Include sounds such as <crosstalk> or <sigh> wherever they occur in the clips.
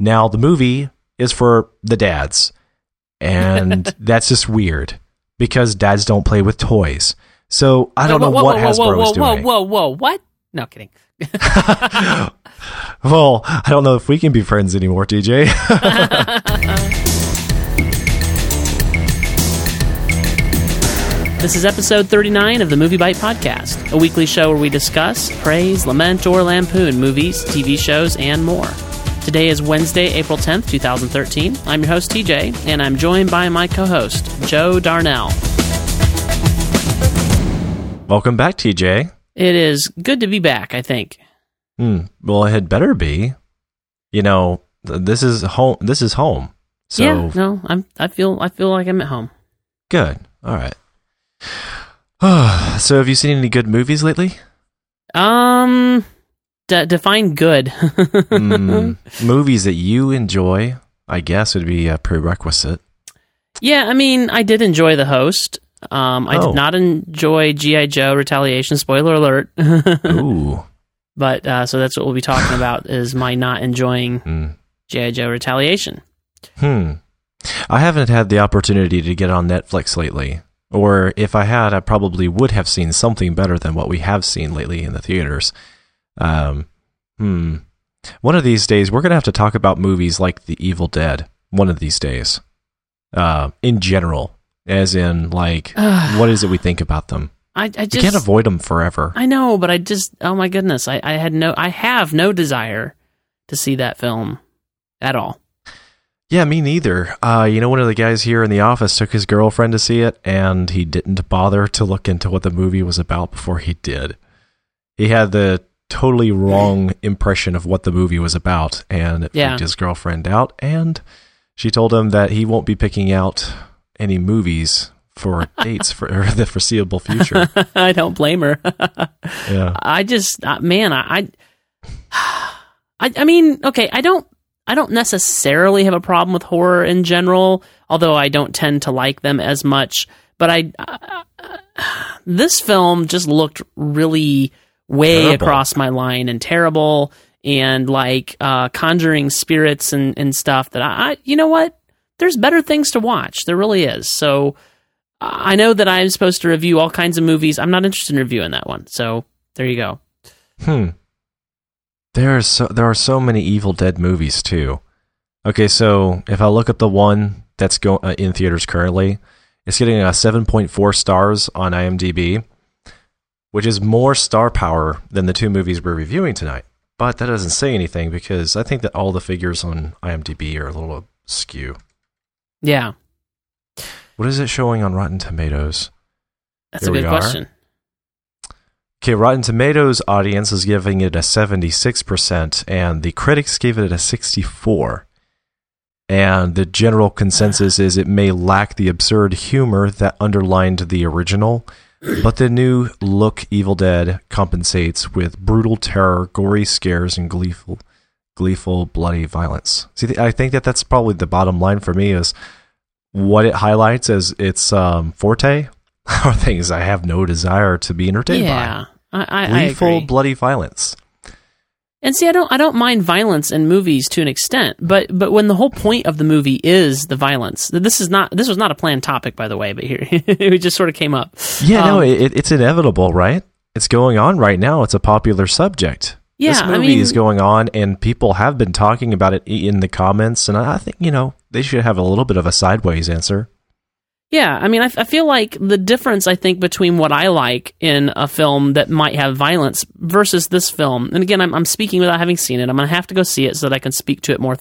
Now the movie is for the dads, and <laughs> that's just weird because dads don't play with toys. So I don't whoa, know whoa, what whoa, Hasbro whoa, whoa, doing. Whoa, whoa, whoa, what? No kidding. <laughs> well, I don't know if we can be friends anymore, TJ. <laughs> This is episode 39 of the MovieByte Podcast, a weekly show where we discuss, praise, lament, or lampoon movies, TV shows, and more. Today is Wednesday, April 10th, 2013. I'm your host, TJ, and I'm joined by my co host, Joe Darnell. Welcome back, TJ. It is good to be back, I think. Hmm. Well, it had better be. You know, this is home. This is home. So yeah, no, I'm. I feel. I feel like I'm at home. good. All right. <sighs> so, have you seen any good movies lately? Um, d- define good. <laughs> Mm, movies that you enjoy, I guess, would be a prerequisite. Yeah, I mean, I did enjoy the host. Um, I Oh. did not enjoy GI Joe Retaliation. Spoiler alert. <laughs> Ooh. but uh, so that's what we'll be talking about is my not enjoying Hmm. GI Joe Retaliation. Hmm. I haven't had the opportunity to get on Netflix lately. Or if I had, I probably would have seen something better than what we have seen lately in the theaters. Um, hmm. One of these days, we're going to have to talk about movies like The Evil Dead. One of these days. Uh, in general. As in, like, <sighs> what is it we think about them? I, I You just can't avoid them forever. I know, but I just oh my goodness, I, I had no I have no desire to see that film at all. Yeah, me neither. Uh, you know, one of the guys here in the office took his girlfriend to see it, and he didn't bother to look into what the movie was about before he did. He had the totally wrong impression of what the movie was about, and it Yeah. freaked his girlfriend out. And she told him that he won't be picking out any movies for <laughs> dates for the foreseeable future. <laughs> I don't blame her. <laughs> Yeah. I just uh, man, I, <sighs> I I mean, okay, I don't I don't necessarily have a problem with horror in general, although I don't tend to like them as much, but I uh, <sighs> this film just looked really way Terrible. across my line and terrible and like uh conjuring spirits and and stuff that I, I you know what? There's better things to watch. There really is. So I know that I'm supposed to review all kinds of movies. I'm not interested in reviewing that one. So there you go. Hmm. There are so there are so many Evil Dead movies too. Okay, so if I look at the one that's go uh, in theaters currently, it's getting a 7.4 stars on IMDb, which is more star power than the two movies we're reviewing tonight. But that doesn't say anything because I think that all the figures on IMDb are a little skew. Yeah, What is it showing on Rotten Tomatoes? that's Here a good question. Okay, Rotten Tomatoes audience is giving it a 76%, and the critics gave it a 64. And the general consensus <sighs> is it may lack the absurd humor that underlined the original, but the new look Evil Dead compensates with brutal terror, gory scares, and gleeful, gleeful bloody violence. See, I think that that's probably the bottom line for me is what it highlights as its um, forte <laughs> are things I have no desire to be entertained by Yeah, I, I, I gleeful agree. bloody violence. And see, I don't, I don't mind violence in movies to an extent, but, but when the whole point of the movie is the violence, this is not, this was not a planned topic, by the way, but here <laughs> it just sort of came up. Yeah, no, Um, it, it's inevitable, right? It's going on right now. It's a popular subject. Yeah, this I movie mean- is going on, and people have been talking about it in the comments. And I think you know they should have a little bit of a sideways answer. Yeah, I mean, I, I feel like the difference I think between what I like in a film that might have violence versus this film, and again, I'm, I'm speaking without having seen it. I'm gonna have to go see it so that I can speak to it more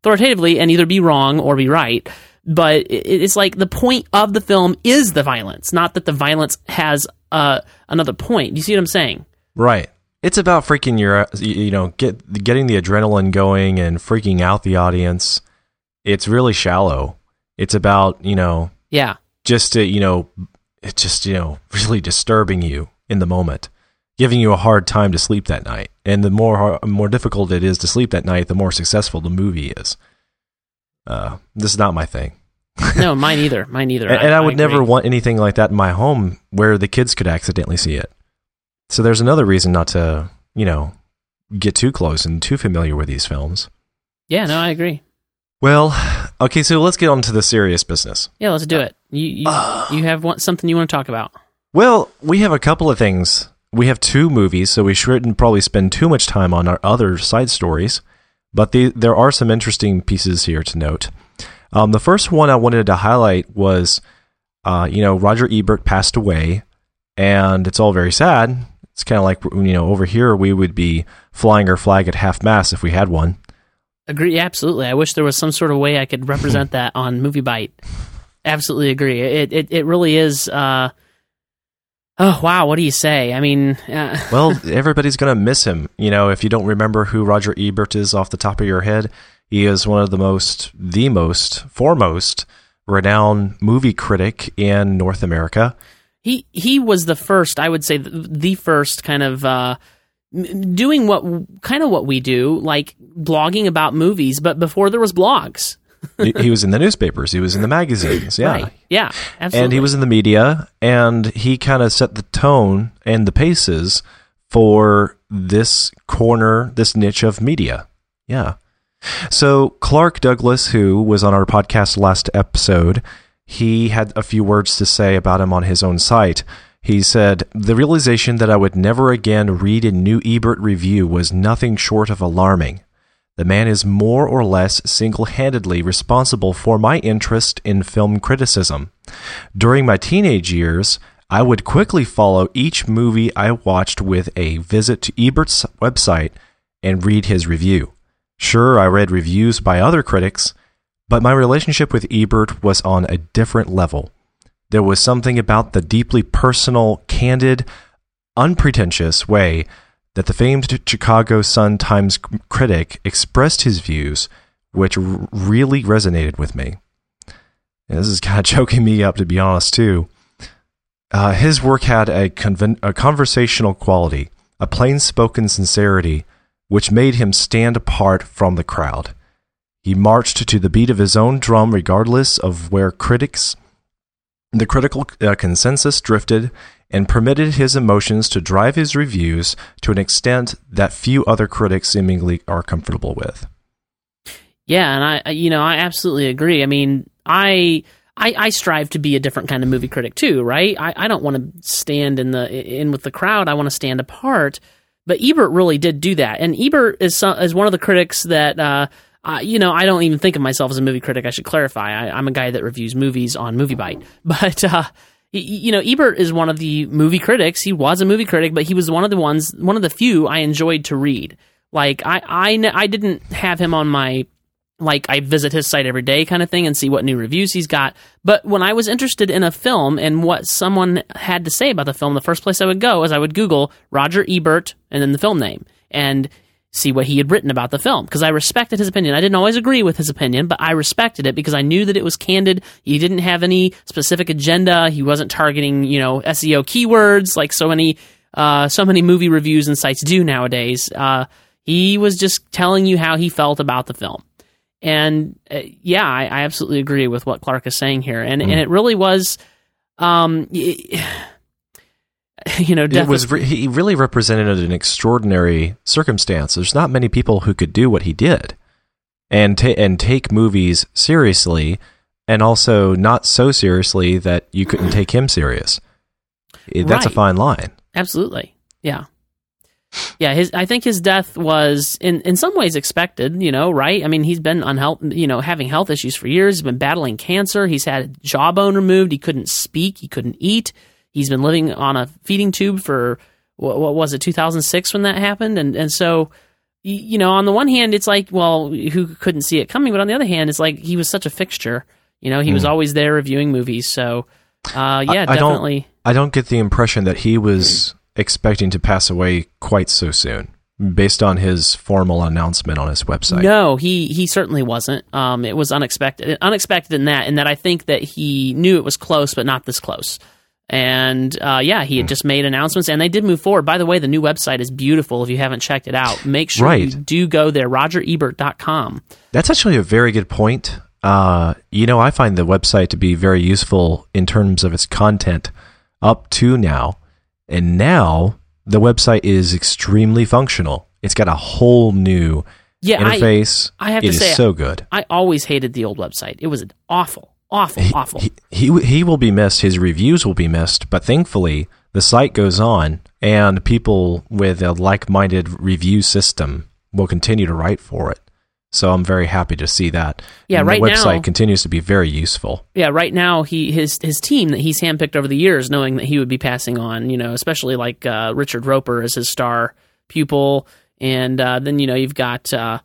authoritatively and either be wrong or be right. But it, it's like the point of the film is the violence, not that the violence has uh, another point. You see what I'm saying? Right. It's about freaking your, you know, get getting the adrenaline going and freaking out the audience. It's really shallow. It's about you know Yeah, just to you know it's just you know <laughs> really disturbing you in the moment giving you a hard time to sleep that night. And the more more difficult it is to sleep that night the more successful the movie is. Uh, this is not my thing. <laughs> No, mine either. Mine either. and, and I, would never want anything like that in my home where the kids could accidentally see it. So there's another reason not to you know get too close and too familiar with these films. Yeah, no, I agree. Well, okay, so let's get on to the serious business. Yeah, let's do it. You you, you have one, something you want to talk about? Well, we have a couple of things. We have two movies, so we shouldn't probably spend too much time on our other side stories. But the, there are some interesting pieces here to note. Um, the first one I wanted to highlight was, uh, you know, Roger Ebert passed away, and it's all very sad. It's kind of like you know, over here we would be flying our flag at half mast if we had one. Agree, absolutely. I wish there was some sort of way I could represent that on MovieByte. Absolutely agree. It it it really is. Uh, oh wow, what do you say? I mean, uh, <laughs> well, everybody's gonna miss him. You know, if you don't remember who Roger Ebert is off the top of your head, he is one of the most, the most, foremost renowned movie critic in North America. He he was the first, I would say, the, the first kind of. Uh, doing what kind of what we do, like blogging about movies, but before there was blogs. he was in the newspapers. He was in the magazines. Yeah, right. yeah, absolutely. And he was in the media, and he kind of set the tone and the paces for this corner, this niche of media. Yeah. So Clark Douglas, who was on our podcast last episode, he had a few words to say about him on his own site. He said, The realization that I would never again read a new Ebert review was nothing short of alarming. The man is more or less single handedly responsible for my interest in film criticism. During my teenage years, I would quickly follow each movie I watched with a visit to Ebert's website and read his review. Sure, I read reviews by other critics, but my relationship with Ebert was on a different level. There was something about the deeply personal, candid, unpretentious way that the famed Chicago Sun Times critic expressed his views, which r- really resonated with me. And this is kind of <laughs> choking me up, to be honest, too. Uh, his work had a, conven- a conversational quality, a plain spoken sincerity, which made him stand apart from the crowd. He marched to the beat of his own drum, regardless of where critics the critical uh, consensus drifted and permitted his emotions to drive his reviews to an extent that few other critics seemingly are comfortable with. Yeah, and I, you know, I absolutely agree. I mean, I, I, I strive to be a different kind of movie critic too, right? I, I don't want to stand in the in with the crowd. I want to stand apart. But Ebert really did do that, and Ebert is is one of the critics that uh, uh, you know, I don't even think of myself as a movie critic. I should clarify. I, am a guy that reviews movies on MovieByte. <laughs> But, uh, you know, Ebert is one of the movie critics. He was a movie critic, but he was one of the ones, one of the few I enjoyed to read. Like, I, I, I didn't have him on my, like, I visit his site every day kind of thing and see what new reviews he's got. But when I was interested in a film and what someone had to say about the film, the first place I would go is I would Google Roger Ebert and then the film name. And see what he had written about the film because I respected his opinion. I didn't always agree with his opinion, but I respected it because I knew that it was candid. He didn't have any specific agenda. He wasn't targeting, you know, SEO keywords like so many uh, so many movie reviews and sites do nowadays. Uh, he was just telling you how he felt about the film. And uh, yeah, I, I, absolutely agree with what Clark is saying here. And mm. and it really was um, <laughs> you know, it was re- he really represented an extraordinary circumstance. There's not many people who could do what he did, and ta- and take movies seriously, and also not so seriously that you couldn't take him serious. That's right. a fine line. Absolutely, yeah, yeah. His I think his death was in in some ways expected. You know, right? I mean, he's been unhealth, you know, having health issues for years. He's been battling cancer. He's had a jawbone removed. He couldn't speak. He couldn't eat. He's been living on a feeding tube for what, what was it, 2006 when that happened, and and so you know, on the one hand, it's like, well, who couldn't see it coming? But on the other hand, it's like he was such a fixture. You know, he mm. was hmm. always there reviewing movies. So, uh, yeah, I, definitely. I don't, I don't get the impression that he was expecting to pass away quite so soon, based on his formal announcement on his website. No, he he certainly wasn't. Um, it was unexpected, unexpected in that, in that I think that he knew it was close, but not this close. And uh, yeah, he had hmm. just made announcements, and they did move forward. By the way, the new website is beautiful. If you haven't checked it out, make sure right. you do go there. RogerEbert.com. That's actually a very good point. Uh, you know, I find the website to be very useful in terms of its content up to now, and now the website is extremely functional. It's got a whole new Yeah, I- interface. I have it to is say, so good. I always hated the old website. It was awful, awful, awful. He, he he will be missed. His reviews will be missed. But thankfully, the site goes on, and people with a like-minded review system will continue to write for it. So I'm very happy to see that. Yeah, And right the website now- continues to be very useful. yeah, right now he his his team that he's handpicked over the years, knowing that he would be passing on, you know, especially like uh, Richard Roeper as his star pupil, and uh, then you know you've got uh,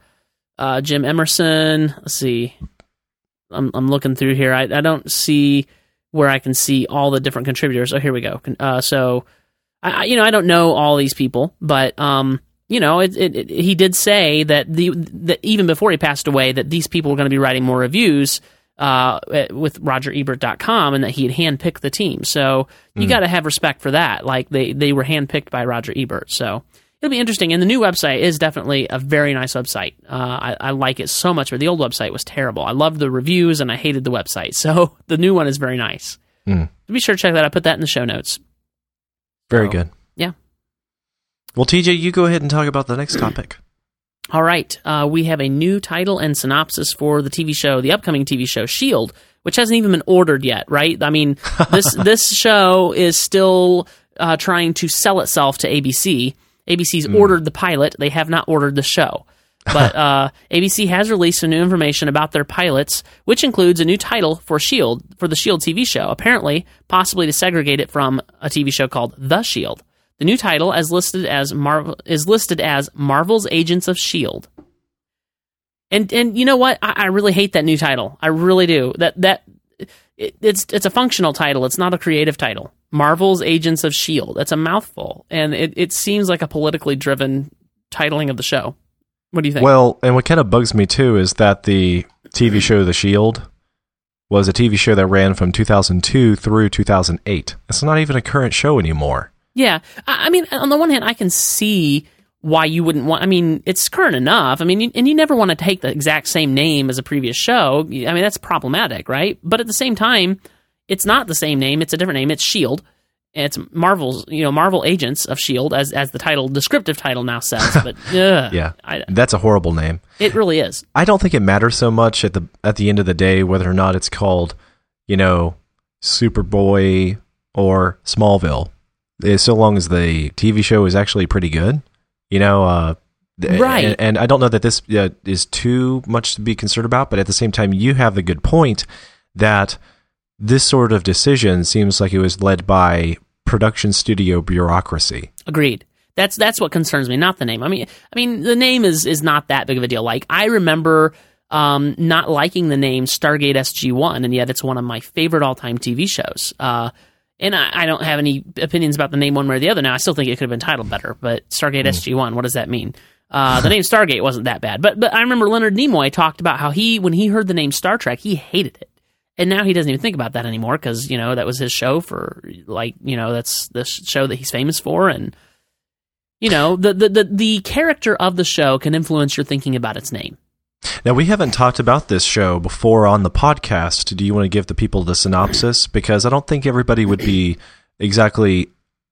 uh, Jim Emerson. Let's see, I'm I'm looking through here. I I don't see where I can see all the different contributors. Oh, here we go. Uh, so, I you know I don't know all these people, but um. You know, it, it, it, he did say that the that even before he passed away, that these people were going to be writing more reviews, uh, with RogerEbert.com and that he had handpicked the team. So you got to have respect for that. Like they, they were handpicked by Roger Ebert. So it'll be interesting. And the new website is definitely a very nice website. Uh, I, I like it so much, but the old website was terrible. I loved the reviews and I hated the website. <laughs> So the new one is very nice. Mm. Be sure to check that out. Put that in the show notes. Very So, good. yeah. Well, TJ, you go ahead and talk about the next topic. All right, uh, we have a new title and synopsis for the TV show, the upcoming TV show Shield, which hasn't even been ordered yet, right? I mean, <laughs> this this show is still uh, trying to sell itself to ABC. ABC's ordered the pilot; they have not ordered the show. But <laughs> uh, ABC has released some new information about their pilots, which includes a new title for Shield for the Shield TV show. Apparently, possibly to segregate it from a TV show called The Shield. The new title, as listed as Marvel, is listed as Marvel's Agents of Shield. And and you know what? I, I really hate that new title. I really do. That that it, it's it's a functional title. It's not a creative title. Marvel's Agents of Shield. That's a mouthful, and it, it seems like a politically driven titling of the show. What do you think? Well, and what kind of bugs me too is that the TV show The Shield was a TV show that ran from 2002 through 2008. It's not even a current show anymore. Yeah, I, I mean, on the one hand, I can see why you wouldn't want. I mean, it's current enough. I mean, you, and you never want to take the exact same name as a previous show. I mean, that's problematic, right? But at the same time, it's not the same name. It's a different name. It's Shield. It's Marvel's, you know, Marvel Agents of Shield, as as the title, descriptive title now says. But <laughs> ugh, Yeah, I, that's a horrible name. it really is. I don't think it matters so much at the at the end of the day whether or not it's called, you know, Superboy or Smallville. Eh, So long as the TV show is actually pretty good, you know. Uh, Right. And, and I don't know that this uh, is too much to be concerned about, but at the same time, you have the good point that this sort of decision seems like it was led by production studio bureaucracy. Agreed. That's that's what concerns me, not the name. I mean, I mean, the name is is not that big of a deal. Like I remember um, not liking the name Stargate SG One, and yet it's one of my favorite all time TV shows. Uh, and I, I don't have any opinions about the name one way or the other. Now, I still think it could have been titled better. But Stargate SG One, what does that mean? Uh, the name Stargate wasn't that bad, but but I remember Leonard Nimoy talked about how he when he heard the name Star Trek, he hated it and now he doesn't even think about that anymore because you know that was his show for like you know that's the show that he's famous for and you know the, the the the character of the show can influence your thinking about its name Now, we haven't talked about this show before on the podcast. Do you want to give the people the synopsis? Because I don't think everybody would be exactly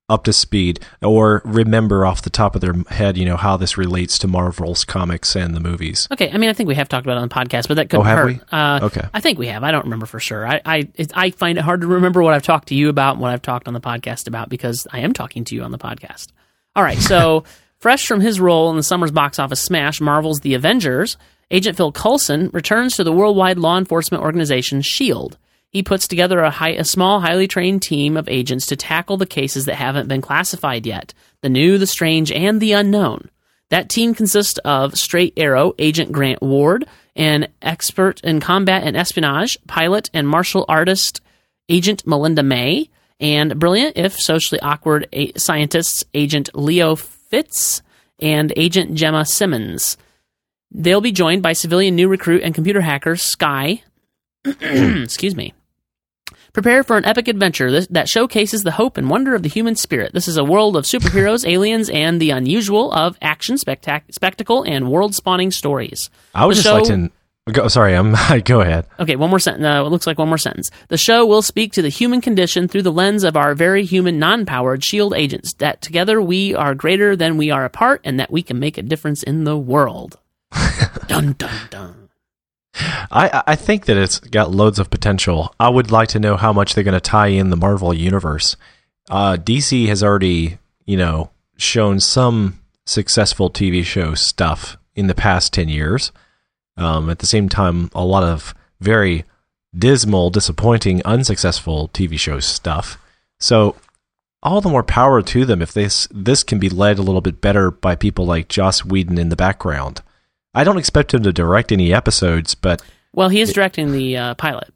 up to speed or remember off the top of their head, you know, how this relates to Marvel's comics and the movies. okay i mean i think we have talked about it on the podcast but that could Oh, have hurt we? Uh, Okay. i think we have i don't remember for sure i I, it, I find it hard to remember what i've talked to you about and what i've talked on the podcast about because i am talking to you on the podcast all right so <laughs> fresh from his role in the summer's box office smash marvel's the avengers agent phil coulson returns to the worldwide law enforcement organization shield he puts together a, high, a small, highly trained team of agents to tackle the cases that haven't been classified yet the new, the strange, and the unknown. That team consists of Straight Arrow Agent Grant Ward, an expert in combat and espionage, pilot and martial artist Agent Melinda May, and brilliant, if socially awkward, a- scientists Agent Leo Fitz and Agent Jemma Simmons. They'll be joined by civilian new recruit and computer hacker Skye. <clears throat> excuse me. Prepare for an epic adventure that showcases the hope and wonder of the human spirit. This is a world of superheroes, <laughs> aliens, and the unusual of action, spectac- spectacle, and world-spawning stories. I would The just like to. Go, sorry, I'm. <laughs> go ahead. Okay, one more sentence. Uh, it looks like one more sentence. The show will speak to the human condition through the lens of our very human, non-powered shield agents. That together we are greater than we are apart, and that we can make a difference in the world. Dun dun dun. I I think that it's got loads of potential. I would like to know how much they're going to tie in the Marvel universe. Uh, DC has already, you know, shown some successful TV show stuff in the past ten years. Um, at the same time, a lot of very dismal, disappointing, unsuccessful TV show stuff. So all the more power to them if this this can be led a little bit better by people like Joss Whedon in the background. I don't expect him to direct any episodes, but Well, he is directing the uh, pilot.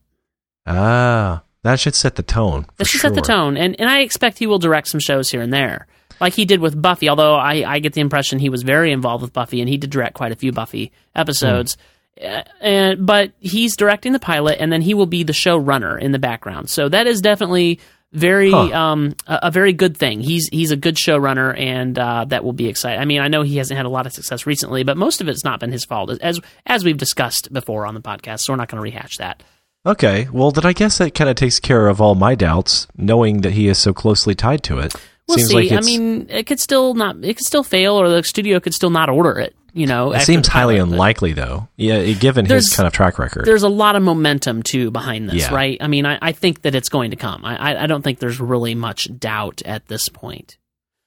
ah, that should set the tone. That should set the tone, and and I expect he will direct some shows here and there, like he did with Buffy. Although I I get the impression he was very involved with Buffy, and he did direct quite a few Buffy episodes. Uh, and but he's directing the pilot, and then he will be the showrunner in the background. So that is definitely very Huh. um a, a very good thing. He's he's a good showrunner, and uh, that will be exciting. I mean, I know he hasn't had a lot of success recently, but most of it's not been his fault, as as we've discussed before on the podcast. So we're not going to rehash that. Okay, well, then I guess that kind of takes care of all my doubts, knowing that he is so closely tied to it. We'll Seems see. like I mean, it could still not. It could still fail, or the studio could still not order it. You know, It seems highly pilot, unlikely, though. Yeah, given his kind of track record. There's a lot of momentum too behind this, Yeah. right? I mean, I, I think that it's going to come. I, I, don't think there's really much doubt at this point.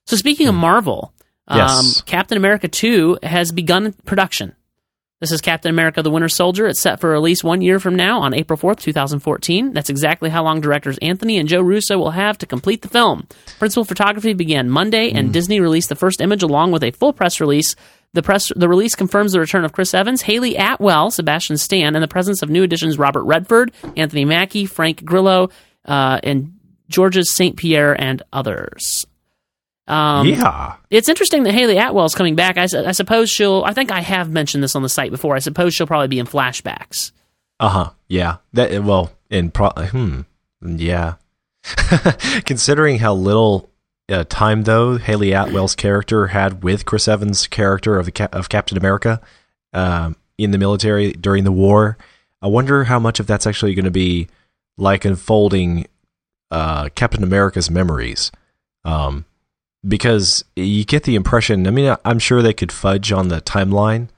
So speaking of Marvel, um, Hmm. Yes. Captain America Two has begun production. This is Captain America: The Winter Soldier. It's set for release one year from now on April fourth, two thousand fourteen. That's exactly how long directors Anthony and Joe Russo will have to complete the film. Principal photography began Monday, and Disney released the first image along with a full press release. The press the release confirms the return of Chris Evans, Hayley Atwell, Sebastian Stan, and the presence of new additions Robert Redford, Anthony Mackie, Frank Grillo, uh, and Georges St. Pierre, and others. Um, yeah. it's interesting that Hayley Atwell is coming back. I, I suppose she'll. I think I have mentioned this on the site before. I suppose she'll probably be in flashbacks. Uh huh. Yeah. That well, in pro. Hmm. Yeah. <laughs> Considering how little uh, time though Hayley Atwell's character had with Chris Evans' character of the Cap- of Captain America um, in the military during the war, I wonder how much of that's actually going to be like unfolding uh, Captain America's memories. Um, because you get the impression. I mean, I'm sure they could fudge on the timeline.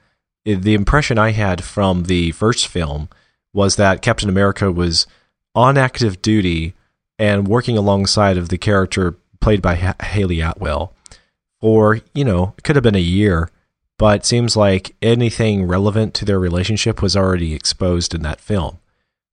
The impression I had from the first film was that Captain America was on active duty and working alongside of the character played by ha- Hayley Atwell for, you know, it could have been a year, but it seems like anything relevant to their relationship was already exposed in that film.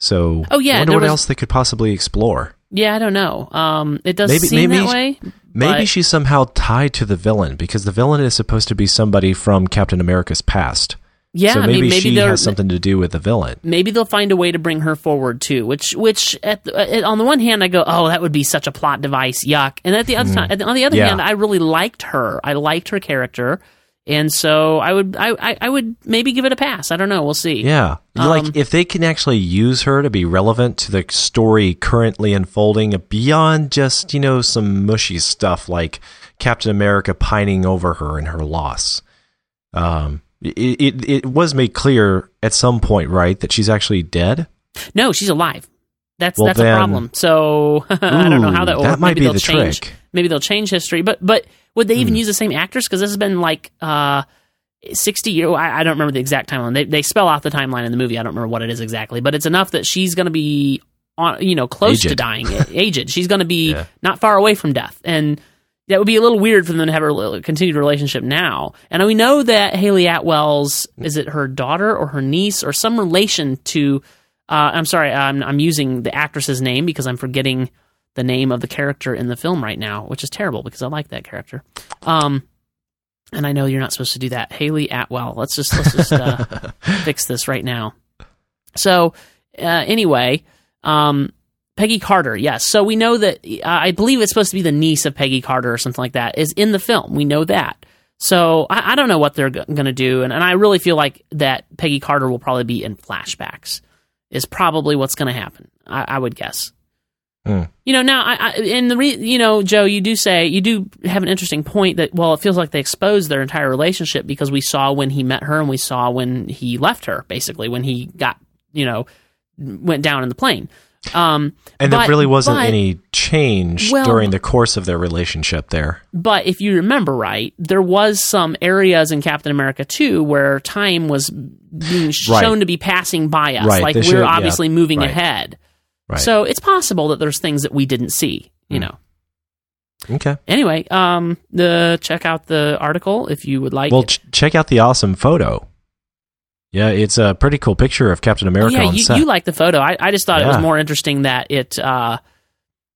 So, Oh, yeah, I wonder what was- else they could possibly explore. Yeah, I don't know. Um, it does Maybe- seem maybe- that way. Maybe but- she's somehow tied to the villain because the villain is supposed to be somebody from Captain America's past. Yeah, so I maybe, mean, maybe she has something to do with the villain. maybe they'll find a way to bring her forward too. Which, which, at at, on the one hand, I go, oh, that would be such a plot device, yuck. And at the other time, on the other. Yeah. hand, I really liked her. I liked her character, and so I would, I, I, I would maybe give it a pass. I don't know. We'll see. Yeah. Um, like if they can actually use her to be relevant to the story currently unfolding beyond just, you know, some mushy stuff like Captain America pining over her and her loss. Um it, it it was made clear at some point, right, that she's actually dead. No, she's alive. That's Well, that's a problem. So <laughs> I don't know how that will that might maybe be they'll the change. trick. Maybe they'll change history. But but would they even use the same actors? Because this has been like uh, sixty years. I, I don't remember the exact timeline. They they spell out the timeline in the movie. I don't remember what it is exactly, but it's enough that she's going to be on you know close to dying, <laughs> aged. She's going to be Yeah. not far away from death, and that would be a little weird for them to have a continued relationship now. And we know that Hayley Atwell's is it her daughter or her niece or some relation to. Uh, I'm sorry, I'm, I'm using the actress's name because I'm forgetting the name of the character in the film right now, which is terrible because I like that character. Um, and I know you're not supposed to do that, Hayley Atwell. Let's just let's just uh, <laughs> fix this right now. So uh, anyway, um, Peggy Carter, yes. So we know that uh, I believe it's supposed to be the niece of Peggy Carter or something like that is in the film. We know that. So I, I don't know what they're g- going to do, and, and I really feel like that Peggy Carter will probably be in flashbacks. Is probably what's going to happen. I, I would guess. Hmm. You know, now I, I and the re, you know, Joe, you do say you do have an interesting point that well, it feels like they exposed their entire relationship because we saw when he met her and we saw when he left her, basically when he got you know went down in the plane. Um, And but- there really wasn't but- any change Well- during the course of their relationship there. But if you remember right, there was some areas in Captain America 2 where time was being Right. shown to be passing by us. Right, Like they we're yeah, obviously moving right. ahead. Right. So it's possible that there's things that we didn't see, you Hmm. know. Okay. Anyway, um, the check out the article if you would like. Well, ch- check out the awesome photo. Yeah, it's a pretty cool picture of Captain America yeah, on you, set. you like the photo. I, I just thought it was more interesting that it, uh,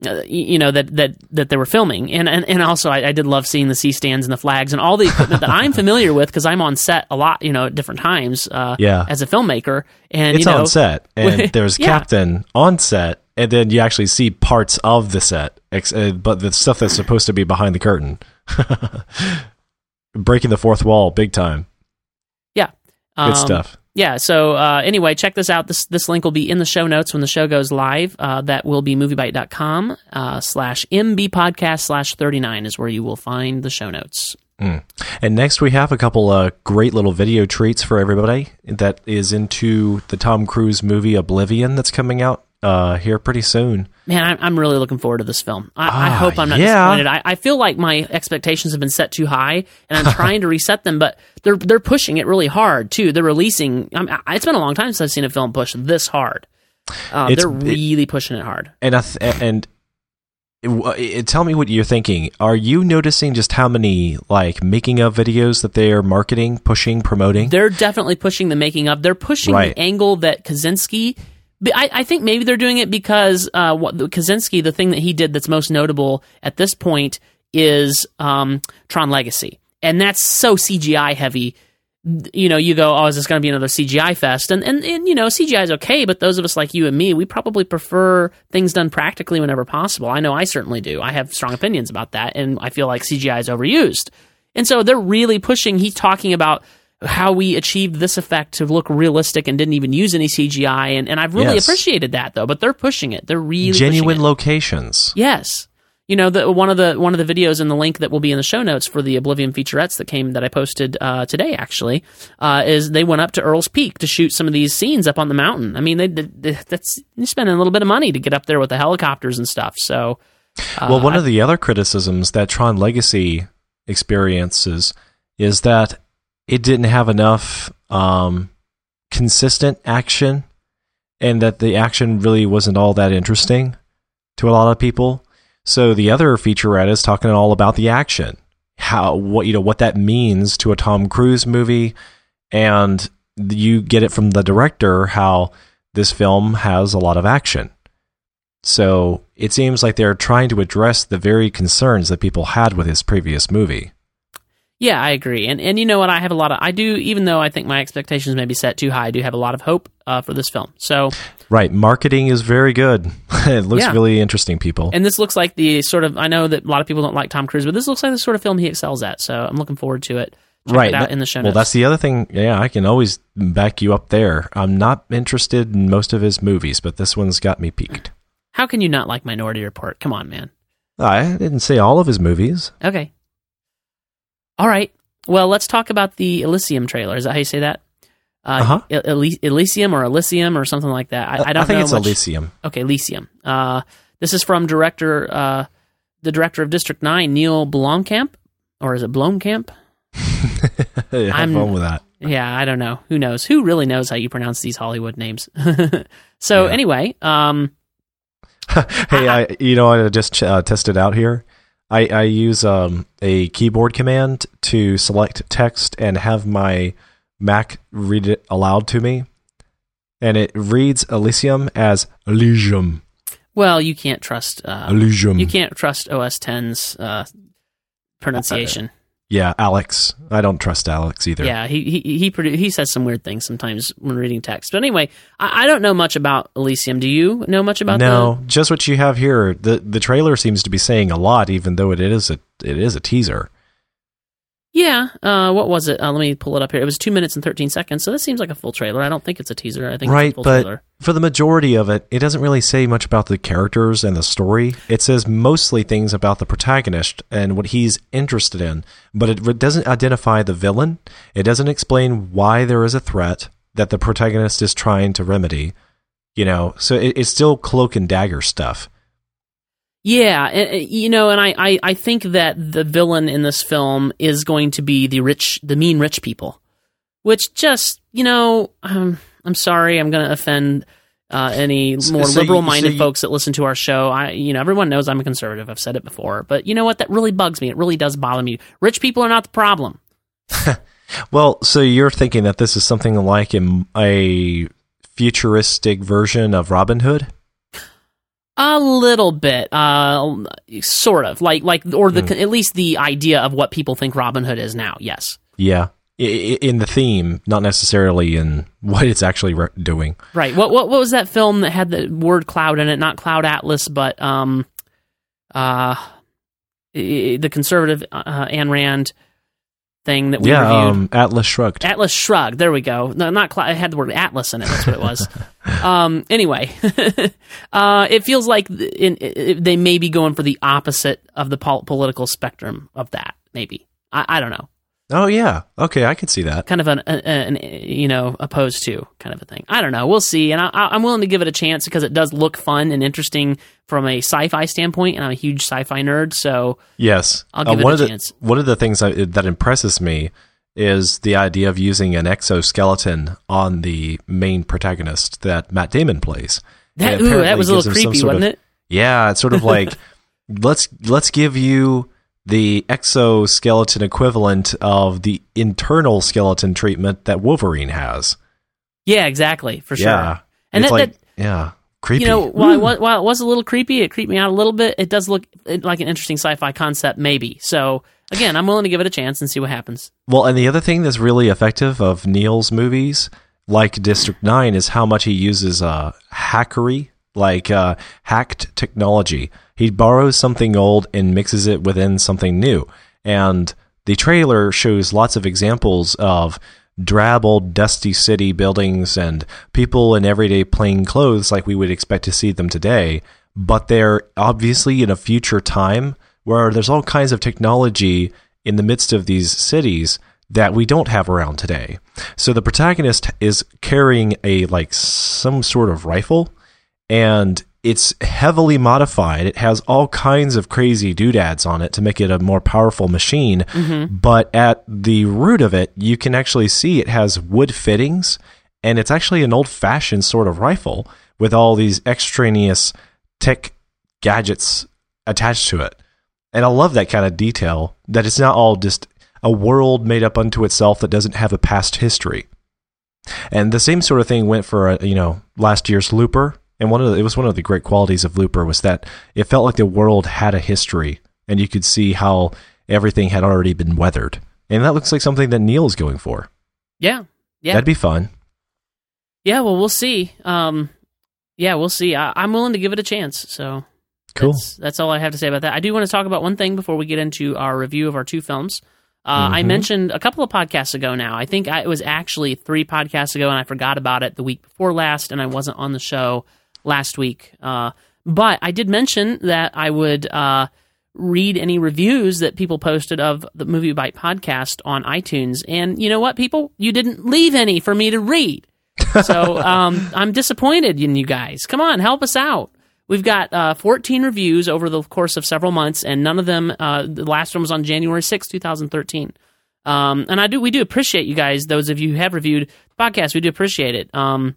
uh, you know, that, that, that they were filming. And, and, and also, I, I did love seeing the C stands and the flags and all the equipment that I'm <laughs> familiar with because I'm on set a lot, you know, at different times uh, Yeah. as a filmmaker. And, it's you know, on set, <laughs> and there's Yeah. Captain on set, and then you actually see parts of the set, ex- uh, but the stuff that's supposed to be behind the curtain, <laughs> breaking the fourth wall, big time. Yeah. Good Um, stuff. Yeah. So uh, anyway, check this out. This this link will be in the show notes when the show goes live. Uh, that will be moviebyte.com uh, slash MB podcast slash 39 is where you will find the show notes. And next we have a couple uh, great little video treats for everybody that is into the Tom Cruise movie Oblivion that's coming out uh, here pretty soon. Man, I'm, I'm really looking forward to this film. I, I Ah, hope I'm not yeah. disappointed. I, I feel like my expectations have been set too high, and I'm <laughs> trying to reset them. But they're they're pushing it really hard too. They're releasing. I mean, I- it's been a long time since I've seen a film push this hard. Uh, they're really pushing it hard. And I th- and it, it, tell me what you're thinking. Are you noticing just how many like making of videos that they are marketing, pushing, promoting? They're definitely pushing the making of. They're pushing Right. the angle that Kosinski. I, I think maybe they're doing it because uh, what the Kosinski, the thing that he did that's most notable at this point is um, Tron Legacy, and that's so CGI heavy. You know, you go, oh, is this going to be another CGI fest? And, and and you know, CGI is okay, but those of us like you and me, we probably prefer things done practically whenever possible. I know I certainly do. I have strong opinions about that, and I feel like CGI is overused. And so they're really pushing. He's talking about how we achieved this effect to look realistic and didn't even use any CGI. And, and I've really Yes. appreciated that though. But they're pushing it. They're really Genuine locations. Yes. You know, the, one of the one of the videos in the link that will be in the show notes for the Oblivion featurettes that came that I posted uh, today actually uh, is they went up to Earl's Peak to shoot some of these scenes up on the mountain. I mean, they, they that's you're spending a little bit of money to get up there with the helicopters and stuff. So, uh, well, one of the other criticisms that Tron Legacy experiences is that it didn't have enough um, consistent action, and that the action really wasn't all that interesting to a lot of people. So the other featurette is talking all about the action, how what you know what that means to a Tom Cruise movie, and you get it from the director how this film has a lot of action. So it seems like they're trying to address the very concerns that people had with his previous movie. Yeah, I agree. And and you know what? I have a lot of I do even though I think my expectations may be set too high, I do have a lot of hope uh, for this film. So, Right, marketing is very good. <laughs> it looks Yeah. really interesting, people. and this looks like the sort of I know that a lot of people don't like Tom Cruise, but this looks like the sort of film he excels at. So, I'm looking forward to it. Check right it out that- in the show well, that's the other thing. Yeah, I can always back you up there. I'm not interested in most of his movies, but this one's got me peaked. How can you not like Minority Report? Come on, man. I didn't say all of his movies. Okay. All right. Well, let's talk about the Elysium trailer. Is that how you say that? Uh, Uh-huh. Ely- Elysium or Elysium or something like that. I, I don't think know it's much. Elysium. Okay, Elysium. Uh, this is from director, uh, the director of District Nine, Neil Blomkamp, or is it Blomkamp? <laughs> Have I'm- fun with that. Yeah, I don't know. Who knows? Who really knows how you pronounce these Hollywood names? <laughs> so Yeah. anyway, um, <laughs> hey, I you know I just ch- uh, tested out here. I I use um a keyboard command to select text and have my Mac read it aloud to me, and it reads Elysium as Elysium. well, you can't trust. Uh, Elysium. you can't trust OS 10's uh, pronunciation. Yeah, Alex. I don't trust Alex either. Yeah, he he he, produ- he says some weird things sometimes when reading text. But anyway, I, I don't know much about Elysium. Do you know much about no, just what you have here. the The trailer seems to be saying a lot, even though it is a it is a teaser. Yeah. Uh, what was it? Uh, let me pull it up here. It was two minutes and thirteen seconds. So this seems like a full trailer. I don't think it's a teaser. I think right, it's a full but trailer. For the majority of it, it doesn't really say much about the characters and the story. It says mostly things about the protagonist and what he's interested in, but it doesn't identify the villain. It doesn't explain why there is a threat that the protagonist is trying to remedy. You know, so it, it's still cloak and dagger stuff. Yeah, uh, you know, and I, I, I think that the villain in this film is going to be the rich, the mean rich people, which just, you know, um, I'm sorry, I'm going to offend uh, any more so liberal-minded so you- folks that listen to our show. I, you know, everyone knows I'm a conservative. I've said it before, but you know what? That really bugs me. It really does bother me. Rich people are not the problem. <laughs> Well, so you're thinking that this is something like a, a futuristic version of Robin Hood? A little bit, uh, sort of like like, or the at least the idea of what people think Robin Hood is now. Yes, Yeah. I- I- In the theme, not necessarily in what it's actually re- doing. right. What what what was that film that had the word cloud in it? Not Cloud Atlas, but um, uh, the conservative uh, Ayn Rand thing that we yeah, reviewed. um, Atlas Shrugged. Atlas Shrugged. There we go. No, not cl- it had the word Atlas in it. That's what it was. <laughs> um, anyway, <laughs> uh, it feels like th- in, they may be going for the opposite of the pol- political spectrum of that. Maybe I, I don't know. Oh, yeah. Okay, I can see that. Kind of an, an, an you know opposed to kind of a thing. I don't know. We'll see. And I, I'm willing to give it a chance because it does look fun and interesting from a sci-fi standpoint. And I'm a huge sci-fi nerd, so Yes. I'll uh, give it one a of the, chance. One of the things I, that impresses me is the idea of using an exoskeleton on the main protagonist that Matt Damon plays. that ooh, that was a little gives him some creepy, wasn't of- it? Yeah, it's sort of like <laughs> let's let's give you the exoskeleton equivalent of the internal skeleton treatment that Wolverine has. Yeah, exactly, for sure. Yeah, And that- like that- yeah, creepy. You know, while it, was, while it was a little creepy, it creeped me out a little bit. It does look like an interesting sci-fi concept, maybe. So again, I'm willing to give it a chance and see what happens. Well, and the other thing that's really effective of Neil's movies, like District Nine, is how much he uses uh, hackery, like uh, hacked technology. He borrows something old and mixes it within something new. And the trailer shows lots of examples of drab old dusty city buildings and people in everyday plain clothes like we would expect to see them today but they're obviously in a future time where there's all kinds of technology in the midst of these cities that we don't have around today. So the protagonist is carrying a like some sort of rifle and it's heavily modified. It has all kinds of crazy doodads on it to make it a more powerful machine. But at the root of it, you can actually see it has wood fittings and it's actually an old fashioned sort of rifle with all these extraneous tech gadgets attached to it. And I love that kind of detail that it's not all just a world made up unto itself that doesn't have a past history. And the same sort of thing went for uh, you know last year's Looper. And one of the, it was one of the great qualities of Looper was that it felt like the world had a history, and you could see how everything had already been weathered. And that looks like something that Neil's going for. Yeah, yeah, That'd be fun. yeah. Well, we'll see. Um, yeah, we'll see. I, I'm willing to give it a chance. So Cool. That's, that's all I have to say about that. I do want to talk about one thing before we get into our review of our two films. Uh, I Mhm. mentioned a couple of podcasts ago now. I think I, it was actually three podcasts ago, and I forgot about it the week before last, and I wasn't on the show last week. Uh, but I did mention that I would uh, read any reviews that people posted of the MovieByte podcast on iTunes. And you know what, people? You didn't leave any for me to read. So <laughs> um, I'm disappointed in you guys. Come on, help us out. We've got uh, 14 reviews over the course of several months, and none of them. Uh, the last one was on January 6, 2013. Um, and I do, we do appreciate you guys. Those of you who have reviewed the podcast, we do appreciate it. Um,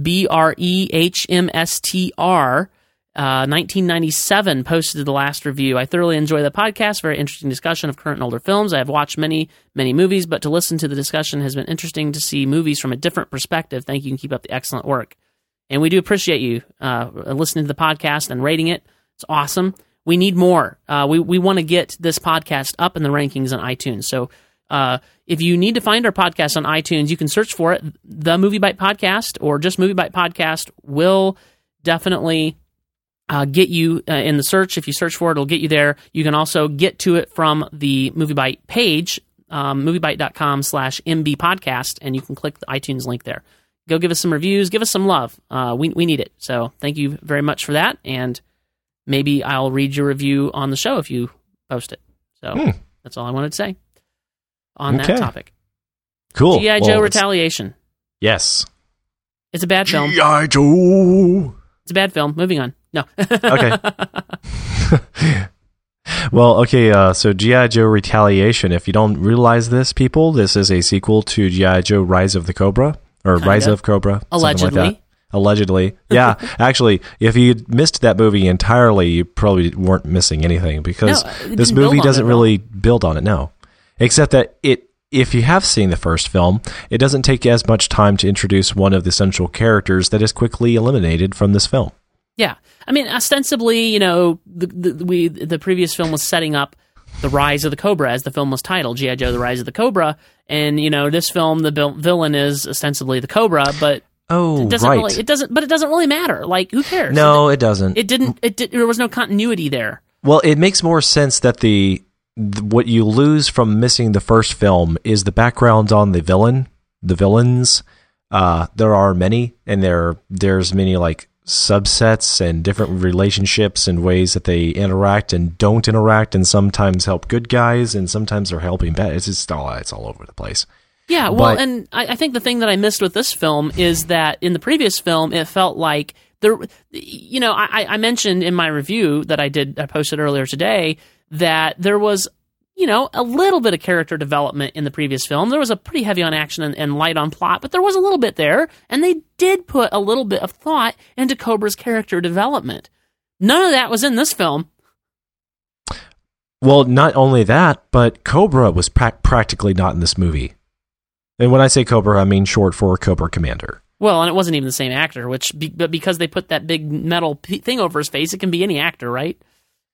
B R E H M S T R. Uh, 1997 posted the last review. I thoroughly enjoy the podcast. Very interesting discussion of current and older films. I have watched many, many movies, but to listen to the discussion has been interesting to see movies from a different perspective. Thank you and keep up the excellent work. And we do appreciate you uh, listening to the podcast and rating it. It's awesome. We need more. Uh, we we want to get this podcast up in the rankings on iTunes. So uh, if you need to find our podcast on iTunes, you can search for it, the MovieByte Podcast, or just MovieByte Podcast. Will definitely uh, get you uh, in the search. If you search for it, it'll get you there. You can also get to it from the MovieByte page, um, moviebyte.com slash MB podcast, and you can click the iTunes link there. Go give us some reviews, give us some love. Uh, we, we need it. So thank you very much for that. And maybe I'll read your review on the show if you post it. So Hmm. that's all I wanted to say on Okay. that topic. Cool. G.I. Well, Joe it's- Retaliation. Yes. It's a bad film. G.I. Joe. It's a bad film. Moving on. No. <laughs> Okay. well, okay, uh, so G.I. Joe Retaliation. If you don't realize this, people, this is a sequel to G.I. Joe Rise of the Cobra, or Rise Kinda. of Cobra. something like Allegedly. Allegedly. Yeah. <laughs> Actually, if you missed that movie entirely, you probably weren't missing anything because No, this movie doesn't really build on it, no. Except that it if you have seen the first film, it doesn't take as much time to introduce one of the central characters that is quickly eliminated from this film. Yeah, I mean, ostensibly, you know, the, the we the previous film was setting up the rise of the Cobra as the film was titled, GI Joe: The Rise of the Cobra, and you know, this film the vil- villain is ostensibly the Cobra, but Oh, it doesn't right. really, it doesn't, but it doesn't really matter. Like, who cares? no, it doesn't. it didn't. It did, there was no continuity there. Well, it makes more sense that the, th- what you lose from missing the first film is the background on the villain, the villains. Uh, there are many, and there there's many like subsets and different relationships and ways that they interact and don't interact, and sometimes help good guys, and sometimes they're helping bad. It's just all it's all over the place. Yeah, well, But- and I, I think the thing that I missed with this film is that in the previous film, it felt like there, you know, I, I mentioned in my review that I did, I posted earlier today that there was, you know, a little bit of character development in the previous film. There was a pretty heavy on action and, and light on plot, but there was a little bit there, and they did put a little bit of thought into Cobra's character development. None of that was in this film. Well, not only that, but Cobra was prac practically not in this movie. And when I say Cobra, I mean short for Cobra Commander. Well, and it wasn't even the same actor, which, be, but because they put that big metal p- thing over his face, it can be any actor, right?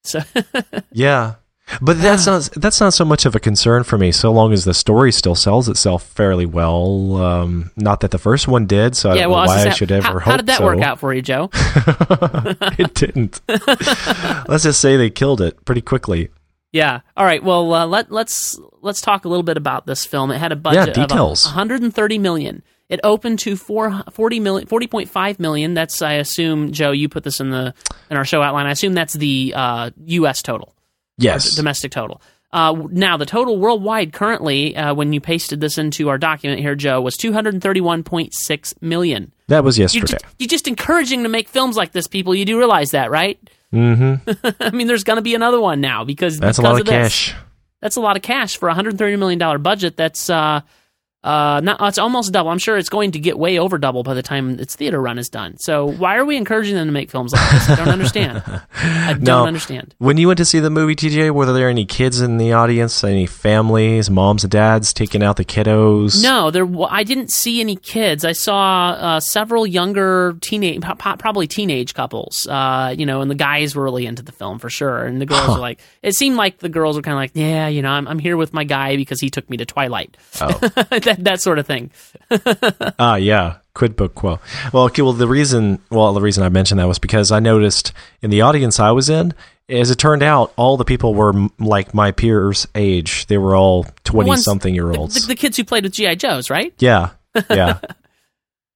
So, <laughs> Yeah. But that's not that's not so much of a concern for me, so long as the story still sells itself fairly well. Um, not that the first one did, so I yeah, don't well, know I why I should ever how, hope how did that so. work out for you, Joe? <laughs> it didn't. <laughs> Let's just say they killed it pretty quickly. Yeah. All right. Well, uh, let let's let's talk a little bit about this film. It had a budget Yeah, details. of 130 million. It opened to 4 40 million, 40.5 million. That's I assume Joe. You put this in the in our show outline. I assume that's the uh, U.S. total, Yes. domestic total. Uh, now the total worldwide currently, uh, when you pasted this into our document here, Joe, was 231.6 million. That was You're yesterday. just, you're just encouraging to make films like this, people. You do realize that, right? mm-hmm. <laughs> I mean, there's going to be another one now because That's a lot of this. cash. That's a lot of cash for a 130 million dollar budget. That's uh, uh, not. It's almost double. I'm sure it's going to get way over double by the time its theater run is done. So why are we encouraging them to make films like this? I don't understand. <laughs> I don't No. understand. When you went to see the movie, TJ, were there any kids in the audience? Any families, moms and dads taking out the kiddos? No, there. I didn't see any kids. I saw uh, several younger teenage, probably teenage couples. Uh, you know, and the guys were really into the film for sure, and the girls were like. It seemed like the girls were kind of like, yeah, you know, I'm, I'm here with my guy because he took me to Twilight. Oh. <laughs> that <laughs> that sort of thing. <laughs> Ah, yeah. Quid pro quo. Well, okay, well, the reason, well, the reason I mentioned that was because I noticed in the audience I was in, as it turned out, all the people were m- like my peers' age. They were all twenty-something year The, olds. the kids who played with GI Joes, right? yeah, yeah. <laughs>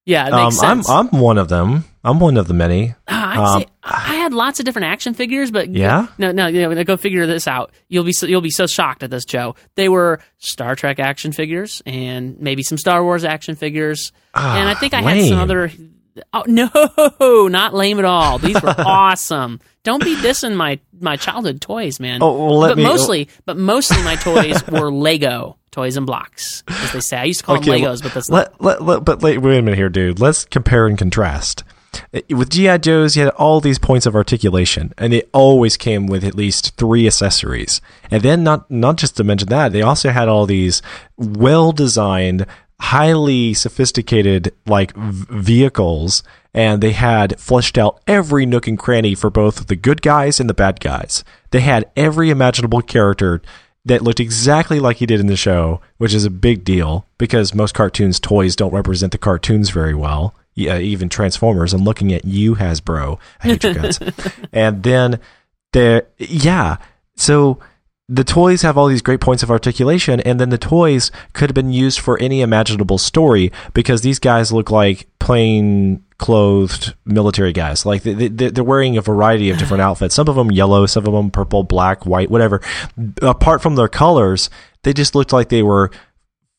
Yeah, um, I'm. I'm one of them. I'm one of the many. I'd um, say I had lots of different action figures, but Yeah? no, no, you know, go figure this out. You'll be so, you'll be so shocked at this, Joe. They were Star Trek action figures and maybe some Star Wars action figures, Ah, and I think I had some other. Oh <laughs> no, not lame at all. These were <laughs> awesome. Don't be dissing my my childhood toys, man. Oh, well, but me- mostly, but mostly my toys were Lego toys and blocks, as they say. I used to call them well, Legos, but that's not let, let, let, but wait, wait a minute here, dude. Let's compare and contrast. With GI Joes, you had all these points of articulation, and they always came with at least three accessories. And then, not not just to mention that, they also had all these well designed, highly sophisticated like v- vehicles, and they had fleshed out every nook and cranny for both the good guys and the bad guys. They had every imaginable character that looked exactly like he did in the show, which is a big deal because most cartoons toys don't represent the cartoons very well. Yeah, uh, even Transformers. I'm looking at you, Hasbro. I hate your guts. <laughs> and then there, yeah. So the toys have all these great points of articulation, and then the toys could have been used for any imaginable story because these guys look like plain clothed military guys. Like they, they, they're wearing a variety of different outfits. Some of them yellow, some of them purple, black, white, whatever. Apart from their colors, they just looked like they were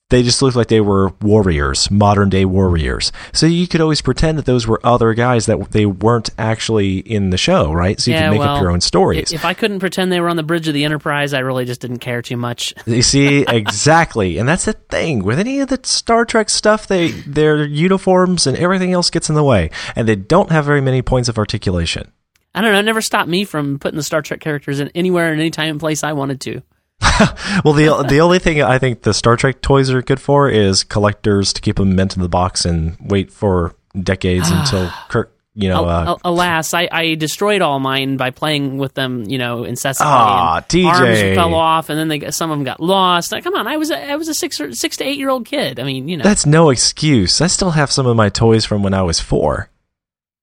they just looked like they were warriors, modern day warriors. So you could always pretend that those were other guys that they weren't actually in the show, right? So you Yeah, could make well, up your own stories. If I couldn't pretend they were on the bridge of the Enterprise, I really just didn't care too much. <laughs> You see, exactly, and that's the thing with any of the Star Trek stuff. They their uniforms and everything else gets in the way, and they don't have very many points of articulation. I don't know. It never stopped me from putting the Star Trek characters in anywhere and any time and place I wanted to. <laughs> Well, the the only thing I think the Star Trek toys are good for is collectors to keep them mint in the box and wait for decades until Kirk, you know. Uh, al- alas, I, I destroyed all mine by playing with them, you know, incessantly. And TJ. Arms fell off, and then they some of them got lost. Like, come on, I was a, I was a six or, six to eight year old kid. I mean, you know, that's no excuse. I still have some of my toys from when I was four.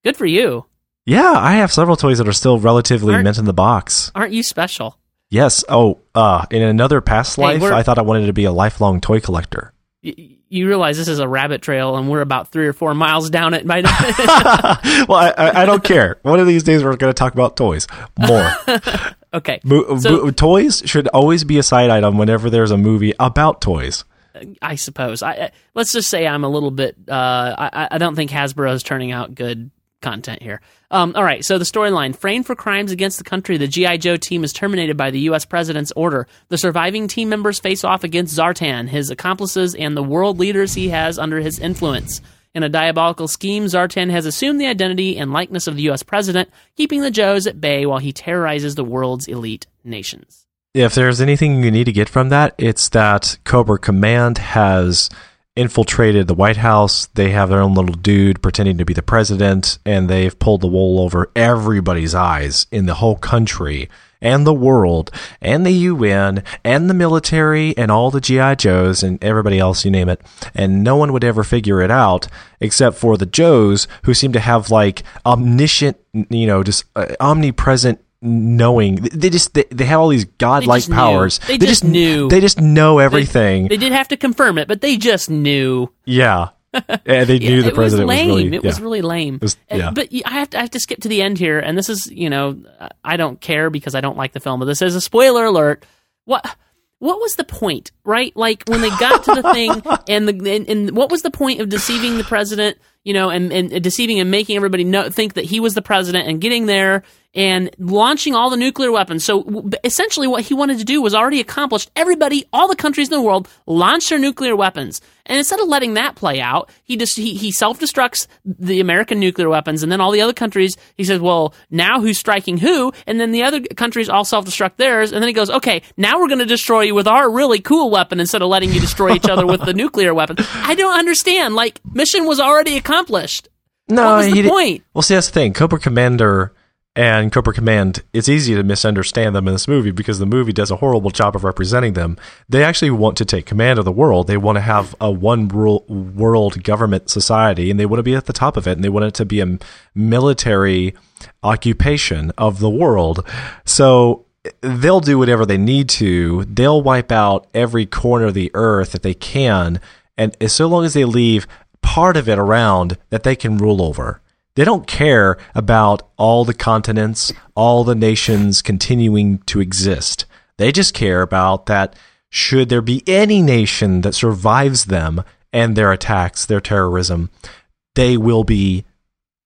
good for you. Yeah, I have several toys that are still relatively Aren't- mint in the box. Aren't you special? Yes. Oh, uh, in another past life, I thought I wanted to be a lifelong toy collector. Y- you realize this is a rabbit trail, and we're about three or four miles down it. <laughs> By now. <laughs> well, I, I, I don't care. One of these days, we're going to talk about toys more. <laughs> okay, Mo- So- bo- toys should always be a side item whenever there's a movie about toys. I suppose. I, I let's just say I'm a little bit. Uh, I, I don't think Hasbro is turning out good content here. Um, all right. So the storyline: framed for crimes against the country, the GI Joe team is terminated by the U.S. president's order. The surviving team members face off against Zartan, his accomplices, and the world leaders he has under his influence. In a diabolical scheme, Zartan has assumed the identity and likeness of the U.S. president, keeping the Joes at bay while he terrorizes the world's elite nations. If there's anything you need to get from that, it's that Cobra Command has infiltrated the White House. They have their own little dude pretending to be the president, and they've pulled the wool over everybody's eyes in the whole country and the world and the UN and the military and all the GI Joes and everybody else you name it and no one would ever figure it out except for the Joes who seem to have like omniscient you know just uh, omnipresent knowing they just they, they have all these godlike just knew. powers They just knew. they just know everything They did have to confirm it, but they just knew. yeah <laughs> and they knew the it president was lame. was really it was really lame. was- yeah. But I have to I have to skip to the end here, and this is you know I don't care because I don't like the film, but this is a spoiler alert. What what was the point, right? Like when they got to the thing, <laughs> and the and, and what was the point of deceiving the president? You know, and, and deceiving and making everybody know, think that he was the president, and getting there and launching all the nuclear weapons. So essentially, what he wanted to do was already accomplished. Everybody, all the countries in the world, launch their nuclear weapons, and instead of letting that play out, he just he, he self destructs the American nuclear weapons, and then all the other countries. He says, "Well, now who's striking who?" And then the other countries all self destruct theirs, and then he goes, "Okay, now we're going to destroy you with our really cool weapon instead of letting you destroy each other with the <laughs> nuclear weapon." I don't understand. Like mission was already accomplished. no what was the point? well see that's the thing Cobra Commander and Cobra Command, it's easy to misunderstand them in this movie because the movie does a horrible job of representing them. They actually want to take command of the world. They want to have a one world government society and they want to be at the top of it and they want it to be a military occupation of the world. So they'll do whatever they need to. They'll wipe out every corner of the earth that they can. And so long as they leave part of it around that they can rule over. They don't care about all the continents, all the nations continuing to exist. They just care about that should there be any nation that survives them and their attacks, their terrorism, they will be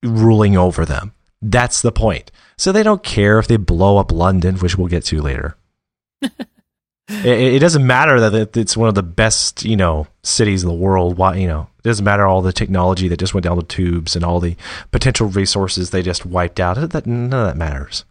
ruling over them. That's the point. So they don't care if they blow up London, which we'll get to later. <laughs> it, it doesn't matter that it's one of the best, you know, cities in the world. Why, you know, it doesn't matter all the technology that just went down the tubes and all the potential resources they just wiped out. That none of that matters.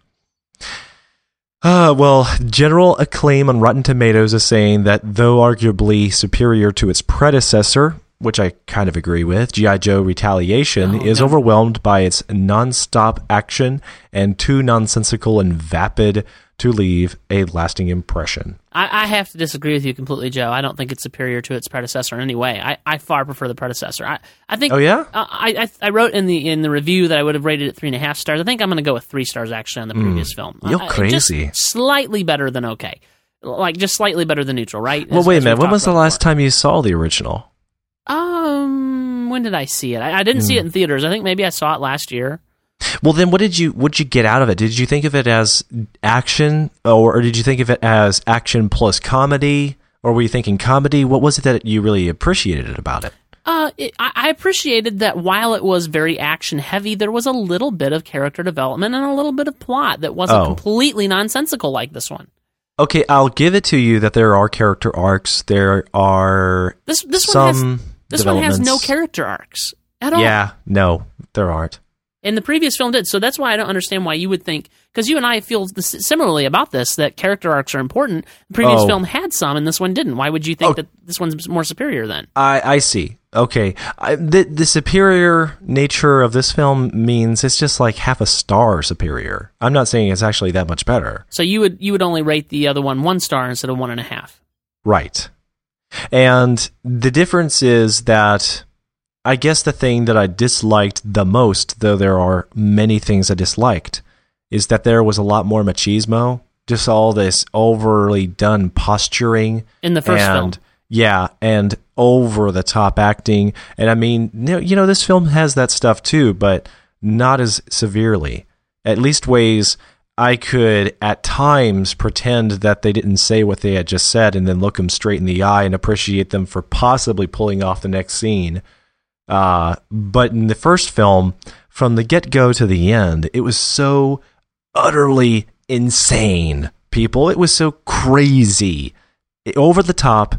Uh, well, general acclaim on Rotten Tomatoes is saying that though arguably superior to its predecessor, which I kind of agree with, G.I. Joe Retaliation Oh, is no. overwhelmed by its non-stop action and too nonsensical and vapid to leave a lasting impression. I, I have to disagree with you completely, Joe. I don't think it's superior to its predecessor in any way. I, I far prefer the predecessor. I, I think. Oh, yeah? Uh, I, I I wrote in the in the review that I would have rated it three and a half stars. I think I'm going to go with three stars actually on the previous film. Hmm. You're I- crazy. Slightly better than okay, like just slightly better than neutral, right? Well, As- wait a minute. When was the last time you saw the original? Um, when did I see it? I, didn't Hmm. see it in theaters. I think maybe I saw it last year. Well, then what did you what did you get out of it? Did you think of it as action, or, or did you think of it as action plus comedy, or were you thinking comedy? What was it that you really appreciated about it? Uh, it, I I appreciated that while it was very action heavy, there was a little bit of character development and a little bit of plot that wasn't Oh. completely nonsensical like this one. Okay, I'll give it to you that there are character arcs. There are This this one has this one has no character arcs at all. Yeah, no, there aren't. And the previous film did. So that's why I don't understand why you would think, because you and I feel similarly about this, that character arcs are important. The previous Oh. film had some, and this one didn't. Why would you think Oh. that this one's more superior then? I, I see. Okay. I, the, the superior nature of this film means it's just like half a star superior. I'm not saying it's actually that much better. So you would you would only rate the other one one star instead of one and a half. Right. And the difference is that I guess the thing that I disliked the most, though there are many things I disliked, is that there was a lot more machismo. Just all this overly done posturing In the first and film. yeah, and over the top acting. And I mean, you know, this film has that stuff too, but not as severely. At least ways I could at times pretend that they didn't say what they had just said and then look them straight in the eye and appreciate them for possibly pulling off the next scene. Uh, but in the first film, from the get go to the end, it was so utterly insane, people. It was so crazy, over the top,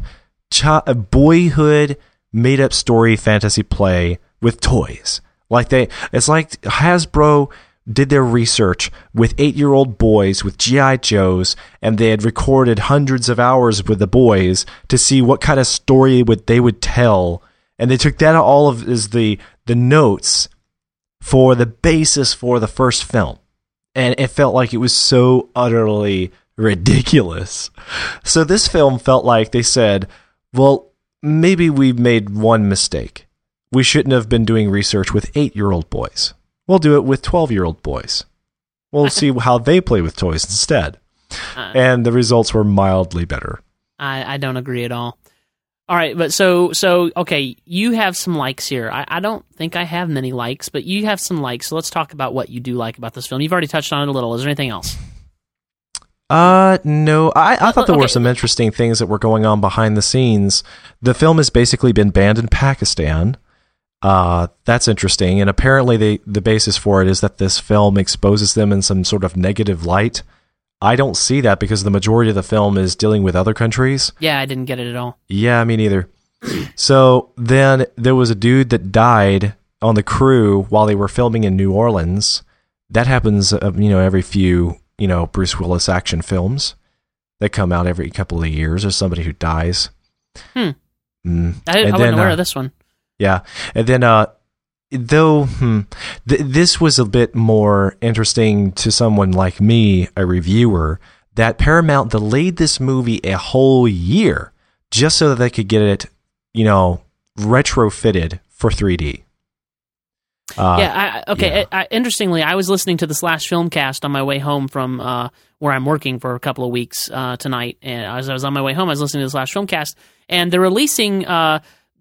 a boyhood made up story fantasy play with toys. Like they, it's like Hasbro did their research with eight year old boys with GI Joes, and they had recorded hundreds of hours with the boys to see what kind of story would they would tell, and they took that all of as the the notes for the basis for the first film. And it felt like it was so utterly ridiculous. So this film felt like they said, well, maybe we made one mistake. We shouldn't have been doing research with eight year old boys. We'll do it with 12 year old boys. We'll <laughs> see how they play with toys instead. Uh, And the results were mildly better. I, I don't agree at all. All right, but so so okay, you have some likes here. I, I don't think I have many likes, but you have some likes. So let's talk about what you do like about this film. You've already touched on it a little. Is there anything else? Uh, no. I, I thought there were some interesting things that were going on behind the scenes. The film has basically been banned in Pakistan. Uh, that's interesting. And apparently, they, the basis for it is that this film exposes them in some sort of negative light. I don't see that because the majority of the film is dealing with other countries. Yeah, I didn't get it at all. Yeah, me neither. so then there was a dude that died on the crew while they were filming in New Orleans. That happens, uh, you know, every few, you know, Bruce Willis action films that come out every couple of years. There's somebody who dies. Hmm. Mm. I, I And wasn't then, aware uh, of this one. Yeah, and then uh, though hmm, th- this was a bit more interesting to someone like me, a reviewer, that Paramount delayed this movie a whole year just so that they could get it, you know, retrofitted for 3D. Uh, yeah, I, okay. yeah. I, I, interestingly, I was listening to the Slash Filmcast on my way home from uh, where I'm working for a couple of weeks uh, tonight, and as I was on my way home, I was listening to the Slash Filmcast, and they're releasing.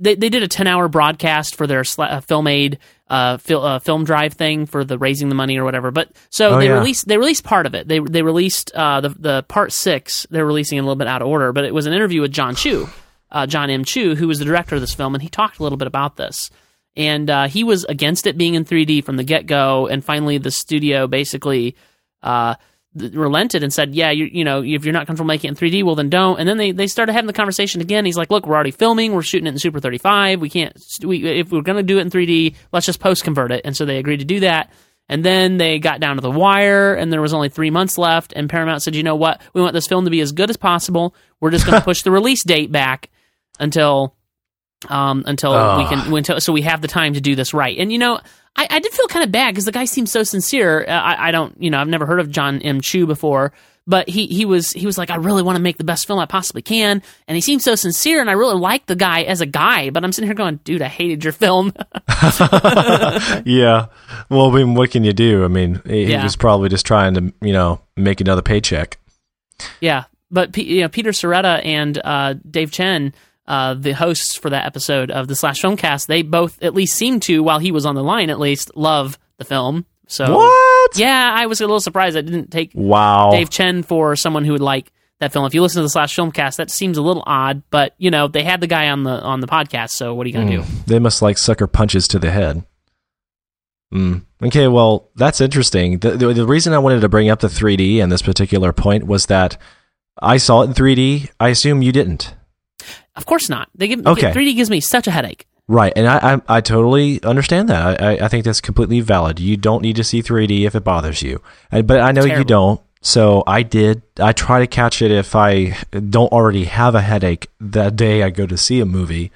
They they did a 10 hour broadcast for their sla- uh, Film Aid uh, fil- uh, film drive thing for the raising the money or whatever. But so Oh, they yeah. released they released part of it. They they released uh, the the part six. They're releasing a little bit out of order, but it was an interview with John Chu, uh, John M. Chu, who was the director of this film, and he talked a little bit about this and uh, he was against it being in 3D from the get go. And finally, the studio basically uh, relented and said, "Yeah, you, you know, if you're not comfortable making it in 3D, well then don't." And then they, they started having the conversation again. He's like, "Look, we're already filming. We're shooting it in Super 35. We can't. We, if we're going to do it in 3D, let's just post convert it." And so they agreed to do that. And then they got down to the wire, and there was only three months left. And Paramount said, "You know what? We want this film to be as good as possible. We're just going <laughs> to push the release date back until." Um, until we can until so we have the time to do this right. And you know, I, I did feel kind of bad because the guy seems so sincere. Uh, I, I don't, you know, I've never heard of John M. Chu before, but he he was he was like, I really want to make the best film I possibly can, and he seemed so sincere, and I really like the guy as a guy. But I'm sitting here going, dude, I hated your film. <laughs> yeah. Well, I mean, what can you do? I mean, he, he was probably just trying to, you know, make another paycheck. Yeah, but you know, Peter Sciretta and uh, Dave Chen, uh, the hosts for that episode of the Slash Filmcast, they both at least seemed to, while he was on the line, at least love the film. So What? Yeah, I was a little surprised I didn't take Wow. Dave Chen for someone who would like that film. If you listen to the slash filmcast, that seems a little odd, but you know they had the guy on the on the podcast, so what are you gonna do? They must like sucker punches to the head. Mm. Okay, well, that's interesting. The, the, the reason I wanted to bring up the 3D and this particular point was that I saw it in 3D. I assume you didn't. Of course not. They give Okay. 3D gives me such a headache. Right, and I, I I totally understand that. I, I- think that's completely valid. You don't need to see 3D if it bothers you, but I know you don't. So I did. I try to catch it if I don't already have a headache that day I go to see a movie,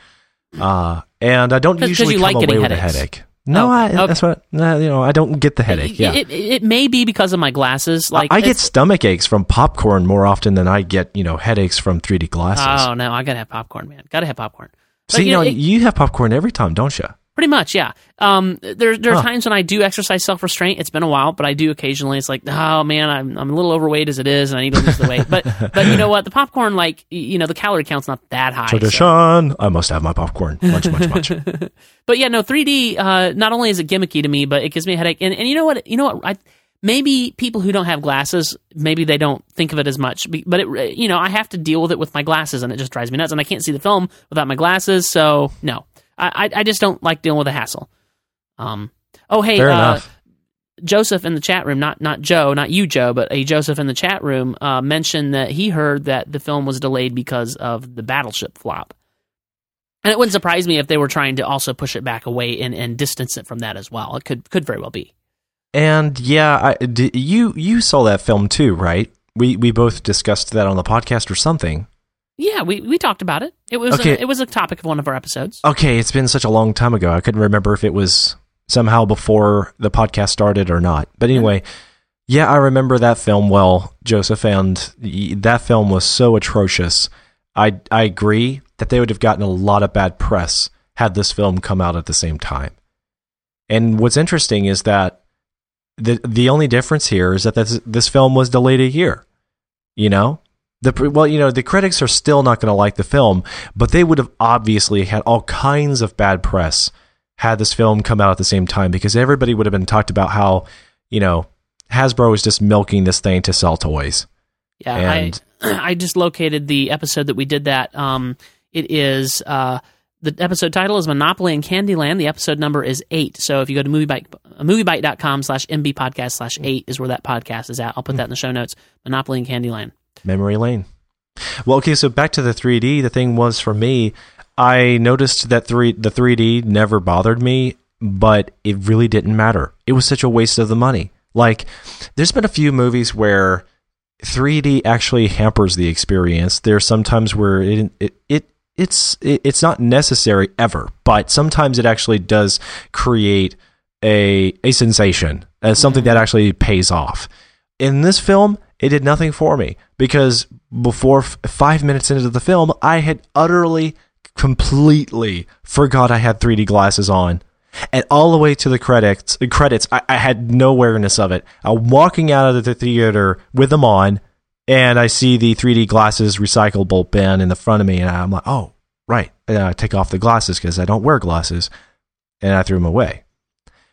uh, and I don't usually you come like away getting with a headache. No, Okay, I, okay. that's what nah, you know. I don't get the headache. Yeah, It, it, it may be because of my glasses. Like I get stomach aches from popcorn more often than I get you know headaches from 3D glasses. Oh no, I gotta have popcorn, man. Gotta have popcorn. But, See, you know, it- you have popcorn every time, don't you? Pretty much, yeah. Um, there there are Huh. times when I do exercise self restraint. It's been a while, but I do occasionally. It's like, oh man, I'm I'm a little overweight as it is, and I need to lose the weight. But <laughs> but you know what? The popcorn, like you know, the calorie count's not that high. so- Tradition. I must have my popcorn. Much, much, much. <laughs> But yeah, no, 3D. Uh, not only is it gimmicky to me, but it gives me a headache. And and you know what? You know what? I maybe people who don't have glasses, maybe they don't think of it as much. But it, you know, I have to deal with it with my glasses, and it just drives me nuts. And I can't see the film without my glasses. So no, I I, just don't like dealing with the hassle. Um. Oh hey, uh. Joseph in the chat room, not not Joe, not you, Joe, but a Joseph in the chat room uh, mentioned that he heard that the film was delayed because of the battleship flop. And it wouldn't surprise me if they were trying to also push it back away and, and distance it from that as well. It could could very well be. And yeah, I, d- you you saw that film too, right? We we both discussed that on the podcast or something. Yeah, we, we talked about it. It was Okay. a, it was a topic of one of our episodes. Okay, it's been such a long time ago. I couldn't remember if it was somehow before the podcast started or not. But anyway, yeah, I remember that film well, Joseph, and that film was so atrocious. I I agree that they would have gotten a lot of bad press had this film come out at the same time. And what's interesting is that the the only difference here is that this this film was delayed a year. You know, the well, you know, the critics are still not going to like the film, but they would have obviously had all kinds of bad press had this film come out at the same time because everybody would have been talked about how you know Hasbro is just milking this thing to sell toys. Yeah, And- I <clears throat> I just located the episode that we did that. Um, it is uh, the episode title is Monopoly and Candyland. The episode number is eight. So if you go to moviebyte moviebyte.com slash mb podcast slash eight is where that podcast is at. I'll put that in the show notes. Monopoly and Candyland. Memory lane. Well, okay, so back to the 3D. The thing was for me, I noticed that three the 3D never bothered me, but it really didn't matter. It was such a waste of the money. Like, there's been a few movies where 3D actually hampers the experience. There's sometimes where it it, it it's it, it's not necessary ever, but sometimes it actually does create a a sensation as something mm-hmm. that actually pays off. In this film, it did nothing for me because before f- five minutes into the film, I had utterly, completely forgot I had 3D glasses on. And all the way to the credits, credits, I, I had no awareness of it. I'm walking out of the theater with them on, and I see the 3D glasses recyclable bin in the front of me, and I'm like, oh, right. And I take off the glasses because I don't wear glasses, and I threw them away.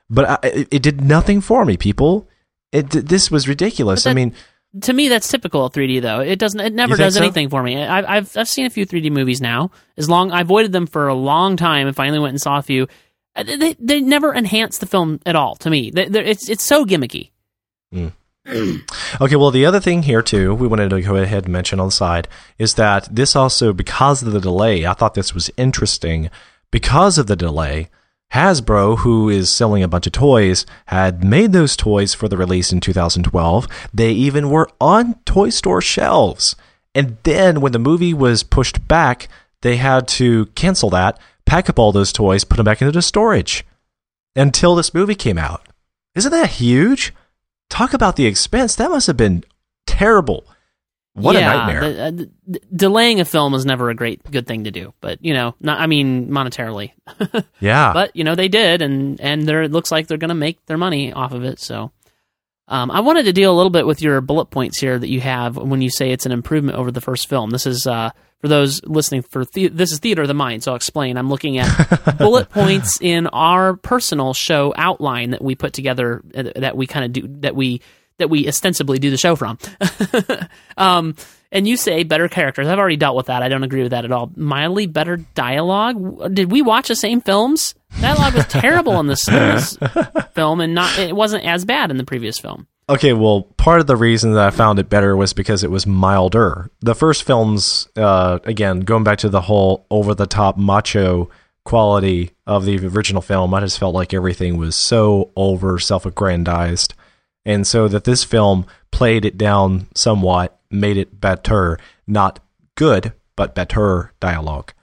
But I, it, it did nothing for me, people. It this was ridiculous. But I mean, To me, that's typical of 3D though. It doesn't. It never does so? anything for me. I've, I've I've seen a few 3D movies now. As long I avoided them for a long time, and finally went and saw a few. Uh, They they never enhance the film at all to me. They, it's it's so gimmicky. <clears throat> Okay, well, the other thing here, too, we wanted to go ahead and mention on the side is that this also, because of the delay, I thought this was interesting. Because of the delay, Hasbro, who is selling a bunch of toys, had made those toys for the release in 2012. They even were on toy store shelves. And then when the movie was pushed back, they had to cancel that, pack up all those toys, put them back into storage until this movie came out. Isn't that huge? Talk about the expense. That must have been terrible. What yeah, a nightmare. the- uh, d- delaying a film is never a great good thing to do. But you know, not I mean monetarily. <laughs> yeah. but you know they did, and and there it looks like they're going to make their money off of it. So, um, I wanted to deal a little bit with your bullet points here that you have when you say it's an improvement over the first film. This is uh, for those listening for the- this is theater of the mind. So I'll explain. I'm looking at <laughs> bullet points in our personal show outline that we put together uh, that we kind of do that we that we ostensibly do the show from. <laughs> um, and you say better characters. I've already dealt with that. I don't agree with that at all. Mildly better dialogue. Did we watch the same films? Dialogue was terrible in this, in this <laughs> film, and not it wasn't as bad in the previous film. Okay, well, part of the reason that I found it better was because it was milder. The first films, uh, again, going back to the whole over the top macho quality of the original film, I just felt like everything was so over self aggrandized. And so that this film played it down somewhat, made it better, not good, but better dialogue.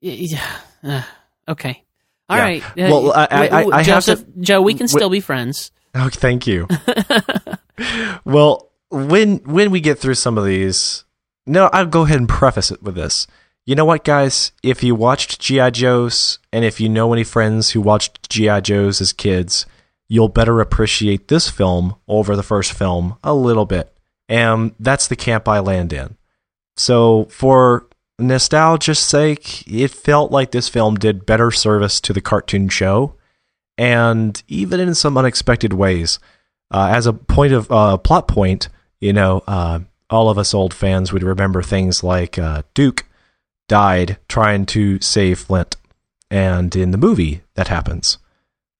Yeah. Uh, okay. All Yeah. right. Well, I- I- I- Joseph, to- Joe, we can still be friends. Oh, thank you. <laughs> well, when when we get through some of these, no, I'll go ahead and preface it with this. You know what, guys? If you watched GI Joes, and if you know any friends who watched GI Joes as kids, you'll better appreciate this film over the first film a little bit, and that's the camp I land in. So, for nostalgia's sake, it felt like this film did better service to the cartoon show and even in some unexpected ways. Uh, as a point of uh, plot point, you know, uh, all of us old fans would remember things like uh, Duke died trying to save Flint, and in the movie that happens.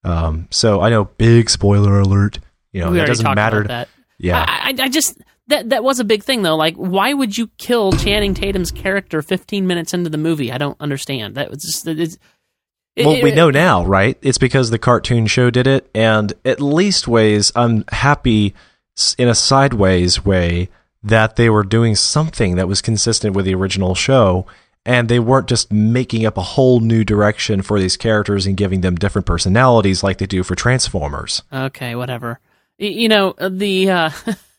Um, so I know, big spoiler alert. You know, we it doesn't matter. that. Yeah, I, I, I just that that was a big thing though. Like, why would you kill Channing Tatum's character 15 minutes into the movie? I don't understand. That was just it's. it- well, we it- know now, right? It's because the cartoon show did it, and at least ways I'm happy in a sideways way that they were doing something that was consistent with the original show, and they weren't just making up a whole new direction for these characters and giving them different personalities like they do for Transformers. Okay, whatever. Y- You know uh, the uh,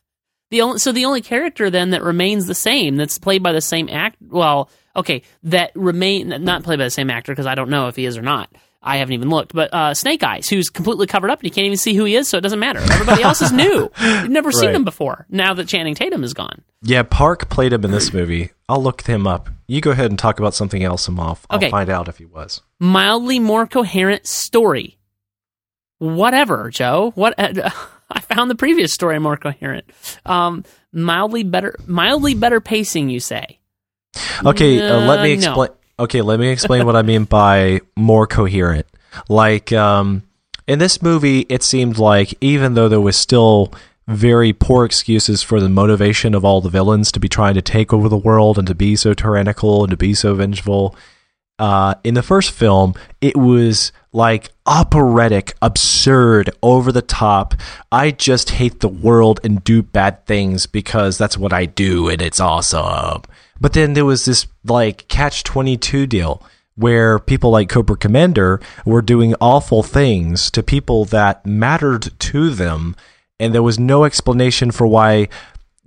<laughs> the only so the only character then that remains the same that's played by the same act. Well, okay, that remain not played by the same actor because I don't know if he is or not. I haven't even looked, but uh, Snake Eyes, who's completely covered up and you can't even see who he is, so it doesn't matter. Everybody else is new. <laughs> You've never seen him before. Now that Channing Tatum is gone. Yeah, Park played him in this movie. I'll look him up. You go ahead and talk about something else, and I'll, I'll Okay. find out if he was. mildly more coherent story. Whatever, Joe. What <laughs> I found the previous story more coherent. Um, mildly better, mildly better pacing. You say? Okay, uh, let me explain. no. Okay, let me explain what I mean by more coherent. Like um, in this movie, it seemed like even though there was still very poor excuses for the motivation of all the villains to be trying to take over the world and to be so tyrannical and to be so vengeful, uh, in the first film, it was like operatic, absurd, over the top. I just hate the world and do bad things because that's what I do and it's awesome. But then there was this like catch 22 deal where people like Cobra Commander were doing awful things to people that mattered to them. And there was no explanation for why,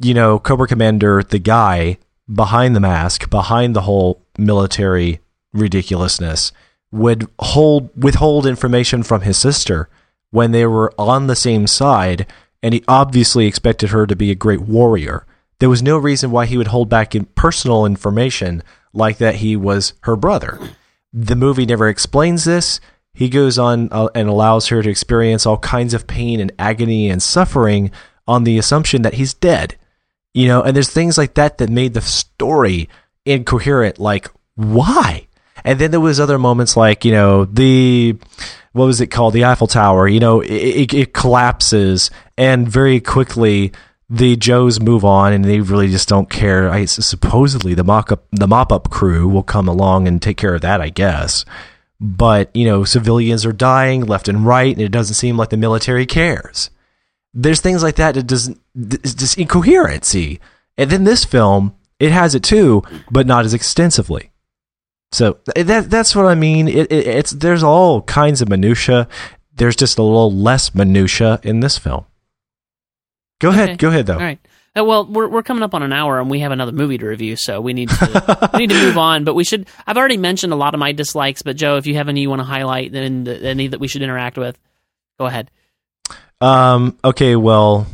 you know, Cobra Commander, the guy behind the mask, behind the whole military ridiculousness, would hold withhold information from his sister when they were on the same side, and he obviously expected her to be a great warrior. There was no reason why he would hold back in personal information like that he was her brother. The movie never explains this. He goes on uh, and allows her to experience all kinds of pain and agony and suffering on the assumption that he's dead. You know, and there's things like that that made the story incoherent. Like, why? And then there was other moments like, you know, the what was it called? The Eiffel Tower. You know, it, it, it collapses, and very quickly the Joes move on, and they really just don't care. I supposedly the mock up the mop up crew will come along and take care of that, I guess. But you know, civilians are dying left and right, and it doesn't seem like the military cares. There's things like that that doesn't it's just incoherency. And then this film it has it too but not as extensively. So that that's what i mean. It, it, it's there's all kinds of minutia there's just a little less minutia in this film go Okay. ahead go ahead though All right. Uh, well, we're we're coming up on an hour, and we have another movie to review, so we need to we need to move <laughs> on. But we should. I've already mentioned a lot of my dislikes, but Joe, if you have any you want to highlight, then any that we should interact with, go ahead. Um. Okay. Well,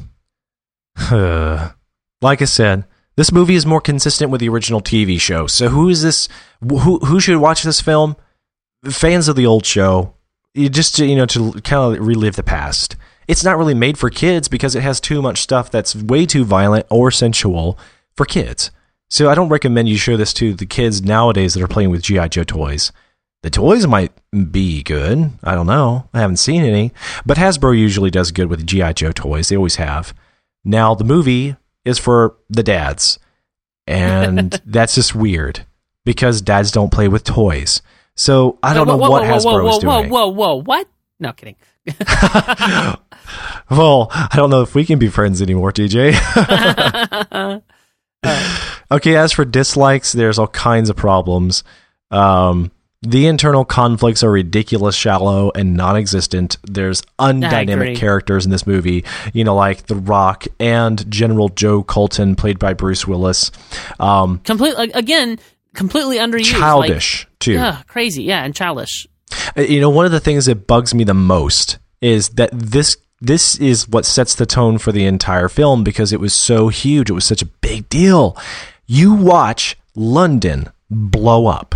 <sighs> like I said, this movie is more consistent with the original TV show. So who is this? Who who should watch this film? Fans of the old show, you just to, you know to kind of relive the past. It's not really made for kids because it has too much stuff that's way too violent or sensual for kids. So I don't recommend you show this to the kids nowadays that are playing with GI Joe toys. The toys might be good. I don't know. I haven't seen any, but Hasbro usually does good with GI Joe toys. They always have. Now the movie is for the dads, and <laughs> that's just weird because dads don't play with toys. So I don't whoa, know whoa, what whoa, Hasbro whoa, is whoa, doing. Whoa, whoa, whoa, what? No kidding. <laughs> well, I don't know if we can be friends anymore, TJ. <laughs> okay, as for dislikes, there's all kinds of problems. Um, the internal conflicts are ridiculous, shallow, and non-existent. There's undynamic characters in this movie, you know, like The Rock and General Joe Colton, played by Bruce Willis. Um, Completely again, completely underused. like- childish too. yeah, crazy. Yeah, and childish. Uh, You know, one of the things that bugs me the most is that this this is what sets the tone for the entire film because it was so huge. It was such a big deal. You watch London blow up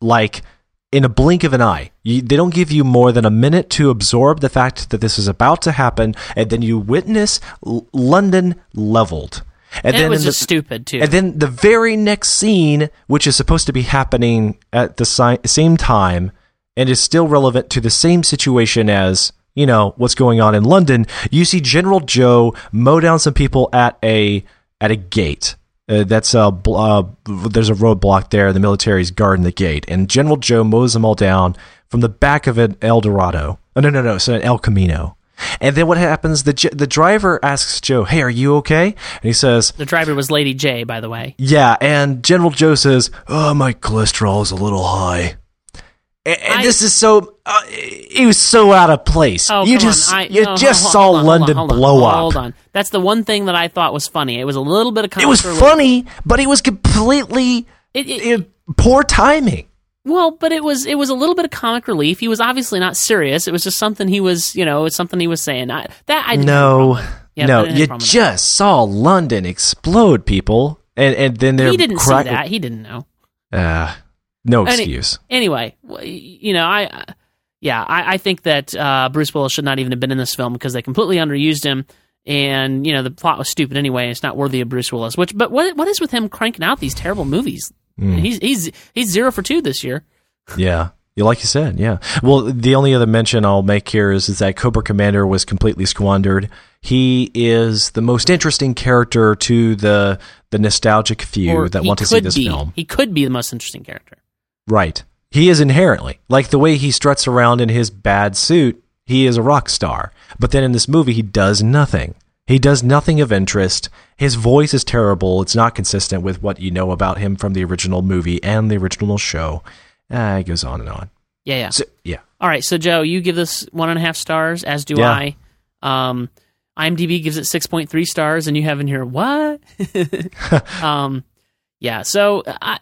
like in a blink of an eye. You, they don't give you more than a minute to absorb the fact that this is about to happen, and then you witness L- London leveled. And then it was the- just stupid too. and then the very next scene, which is supposed to be happening at the si- same time and is still relevant to the same situation as, you know, what's going on in London, you see General Joe mow down some people at a at a gate. Uh, that's a uh, there's a roadblock there. The military's guarding the gate, and General Joe mows them all down from the back of an El Dorado. Oh, no, no, no, so an El Camino. And then what happens? The the driver asks Joe, "Hey, are you okay?" And he says, the driver was Lady Jaye, by the way. yeah, and General Joe says, "Oh, my cholesterol is a little high." And, and I- this is so uh, it was so out of place. Oh, you just. I, you no, just saw on, London hold on, blow up. Hold on. That's the one thing that I thought was funny. It was a little bit of comic It was funny, but it was completely It- it- uh, poor timing. Well, but it was it was a little bit of comic relief. He was obviously not serious. It was just something he was, you know, it's something he was saying. I, that I No. Yeah, no, you just saw London explode, people, and and then they're He didn't crack- see that. He didn't know. Uh, no Any- excuse. Anyway, you know, I, uh, yeah, I, I think that uh, Bruce Willis should not even have been in this film because they completely underused him, and you know the plot was stupid anyway. It's not worthy of Bruce Willis. Which, but what what is with him cranking out these terrible movies? Hmm. He's he's he's zero for two this year. Yeah. Yeah, like you said, yeah. Well, the only other mention I'll make here is, is that Cobra Commander was completely squandered. He is the most interesting character to the the nostalgic few Or that want to see this be. film. He could be the most interesting character. Right. He is inherently like the way he struts around in his bad suit. He is a rock star, but then in this movie, he does nothing. He does nothing of interest. His voice is terrible. It's not consistent with what you know about him from the original movie and the original show. Ah, it goes on and on. Yeah, yeah. So, yeah. All right, so Joe, you give this one and a half stars, as do Yeah. I. Um, IMDb gives it six point three stars, and you have in here what? <laughs> <laughs> um, yeah. So, I,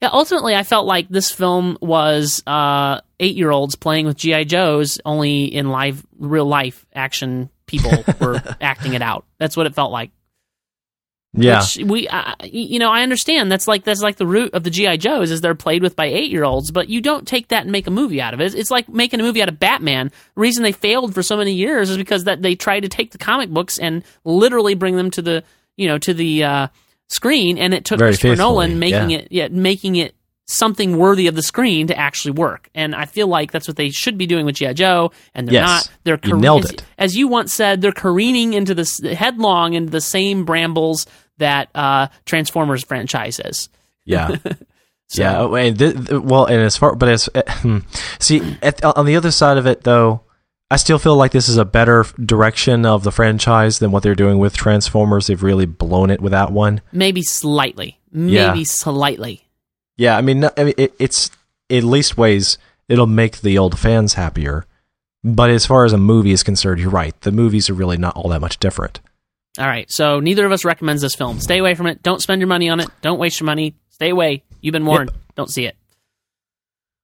yeah. Ultimately, I felt like this film was uh, eight year olds playing with GI Joes, only in live, real life action. People <laughs> were acting it out. That's what it felt like. Yeah. Which we, uh, you know, I understand that's like that's like the root of the GI Joes is they're played with by eight year olds, but you don't take that and make a movie out of it. It's like making a movie out of Batman. The reason they failed for so many years is because that they tried to take the comic books and literally bring them to the you know to the uh, screen, and it took Very Christopher Nolan making yeah. it yeah making it something worthy of the screen to actually work. And I feel like that's what they should be doing with GI Joe, and they're Yes. not. They're You nailed as, it. as you once said, they're careening into this headlong into the same brambles that uh, Transformers franchise is. Yeah. <laughs> So- Yeah, oh, and th- th- well, and as far, but as uh, see at, on the other side of it, though, I still feel like this is a better direction of the franchise than what they're doing with Transformers. They've really blown it with that one. Maybe slightly, maybe Yeah. slightly. Yeah, I mean, I mean, it, it's at least ways it'll make the old fans happier. But as far as a movie is concerned, you're right. The movies are really not all that much different. All right, so neither of us recommends this film. Stay away from it. Don't spend your money on it. Don't waste your money. Stay away. You've been warned. Don't see it.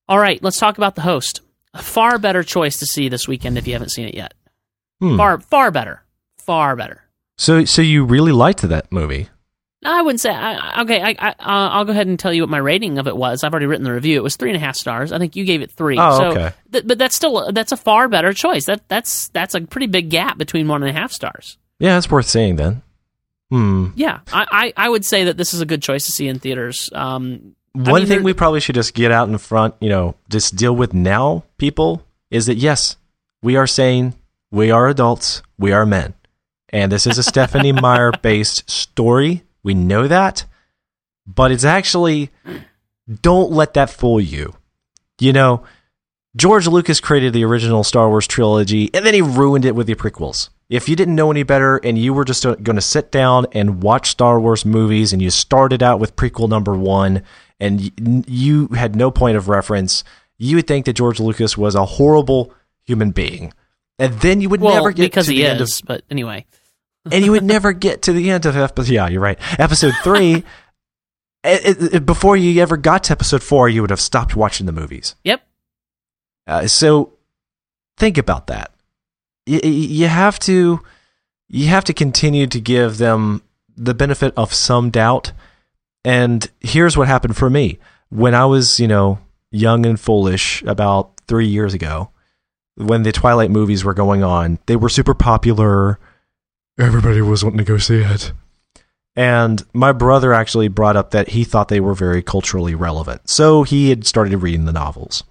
All right, let's talk about the host. A far better choice to see this weekend if you haven't seen it yet. Hmm. Far, far better. Far better. So, so you really liked that movie? I wouldn't say. I, okay, I, I, uh, I'll go ahead and tell you what my rating of it was. I've already written the review. It was three and a half stars. I think you gave it three. Oh, so, okay. th- but that's still that's a far better choice. That that's that's a pretty big gap between one and a half stars. Yeah, it's worth seeing then. Hmm. Yeah, I, I, I would say that this is a good choice to see in theaters. Um, One mean, thing we probably should just get out in front, you know, just deal with now, people, is that yes, we are saying we are adults, we are men. And this is a Stephanie <laughs> Meyer based story. We know that. But it's actually, don't let that fool you. You know, George Lucas created the original Star Wars trilogy and then he ruined it with the prequels. If you didn't know any better and you were just uh, going to sit down and watch Star Wars movies and you started out with prequel number one and you had no point of reference, you would think that George Lucas was a horrible human being. And then you would well, never get because to he the end of. But anyway, <laughs> and you would never get to the end of episode. Yeah, you're right. Episode three. it- it- it- before you ever got to episode four, you would have stopped watching the movies. yep. Uh, so think about that. You, you have to you have to continue to give them the benefit of some doubt. And here's what happened for me when I was, you know, young and foolish about three years ago. When the Twilight movies were going on, they were super popular. Everybody was wanting to go see it. And my brother actually brought up that he thought they were very culturally relevant. So he had started reading the novels.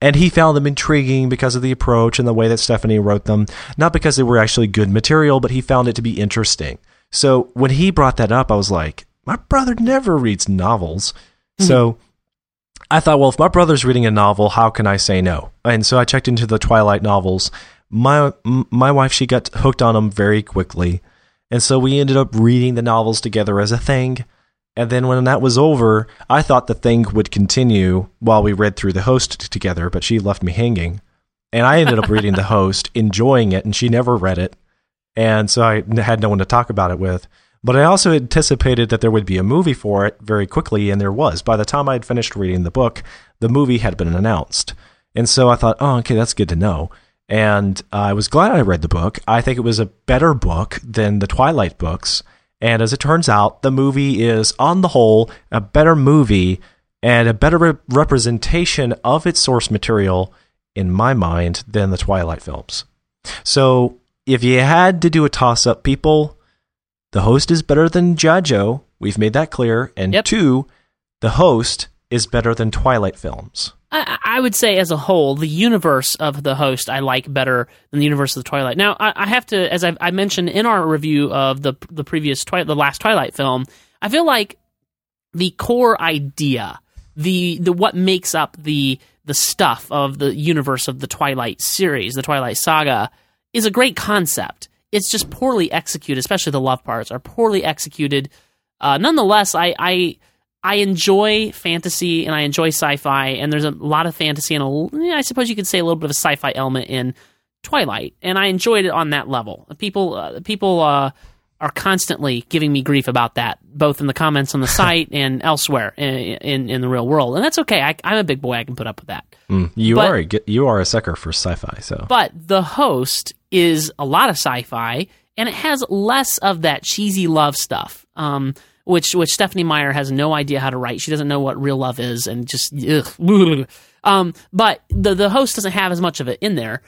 And he found them intriguing because of the approach and the way that Stephanie wrote them. Not because they were actually good material, but he found it to be interesting. So when he brought that up, I was like, my brother never reads novels. Mm-hmm. So I thought, well, if my brother's reading a novel, how can I say no? And so I checked into the Twilight novels. My my wife, she got hooked on them very quickly. And so we ended up reading the novels together as a thing. And then when that was over, I thought the thing would continue while we read through the host together, but she left me hanging. And I ended up <laughs> reading the host, enjoying it, and she never read it. And so I had no one to talk about it with. But I also anticipated that there would be a movie for it very quickly, and there was. By the time I had finished reading the book, the movie had been announced. And so I thought, oh, okay, that's good to know. And I was glad I read the book. I think it was a better book than the Twilight books. And as it turns out, the movie is, on the whole, a better movie and a better re- representation of its source material, in my mind, than the Twilight films. So if you had to do a toss up, people, the host is better than Jajo. We've made that clear. And Yep. two, the host is better than Twilight films. I, I would say, as a whole, the universe of the host I like better than the universe of the Twilight. Now, I, I have to, as I, I mentioned in our review of the the previous Twilight, the last Twilight film, I feel like the core idea, the the what makes up the the stuff of the universe of the Twilight series, the Twilight saga, is a great concept. It's just poorly executed, especially the love parts are poorly executed. Uh, nonetheless, I, I I enjoy fantasy and I enjoy sci-fi, and there's a lot of fantasy and a, I suppose you could say a little bit of a sci-fi element in Twilight, and I enjoyed it on that level. People uh, people uh, are constantly giving me grief about that, both in the comments on the <laughs> site and elsewhere in, in in the real world, and that's okay. I, I'm a big boy; I can put up with that. Mm, you But- are a, you are a sucker for sci-fi, so But the host is a lot of sci-fi, and it has less of that cheesy love stuff, um, which which Stephanie Meyer has no idea how to write. She doesn't know what real love is, and just ugh. um, but the the host doesn't have as much of it in there.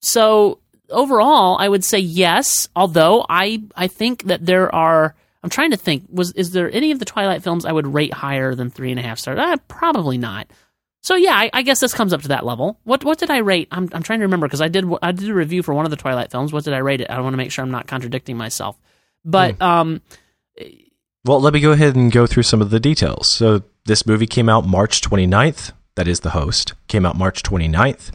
So overall, I would say yes. Although I I think that there are. I'm trying to think. Was is there any of the Twilight films I would rate higher than three and a half stars? Uh, probably not. So yeah, I, I guess this comes up to that level. What what did I rate? I'm I'm trying to remember because I did I did a review for one of the Twilight films. What did I rate it? I want to make sure I'm not contradicting myself. But um, Well, let me go ahead and go through some of the details. So, this movie came out March 29th. That is the host. Came out March 29th.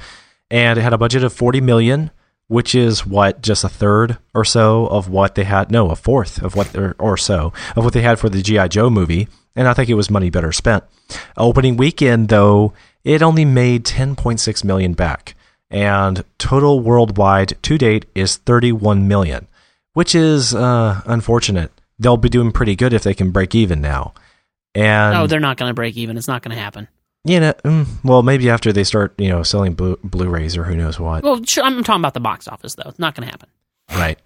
And it had a budget of 40 million, which is what just a third or so of what they had. No, a fourth of what or, or so of what they had for the GI Joe movie. And I think it was money better spent. Opening weekend though, it only made 10.6 million back. And total worldwide to date is 31 million, which is uh, unfortunate. They'll be doing pretty good if they can break even now. And oh, they're not going to break even. It's not going to happen. you know, mm, well, maybe after they start, you know, selling Blu- Blu-rays or who knows what, Well, sure, I'm talking about the box office though. It's not going to happen. right?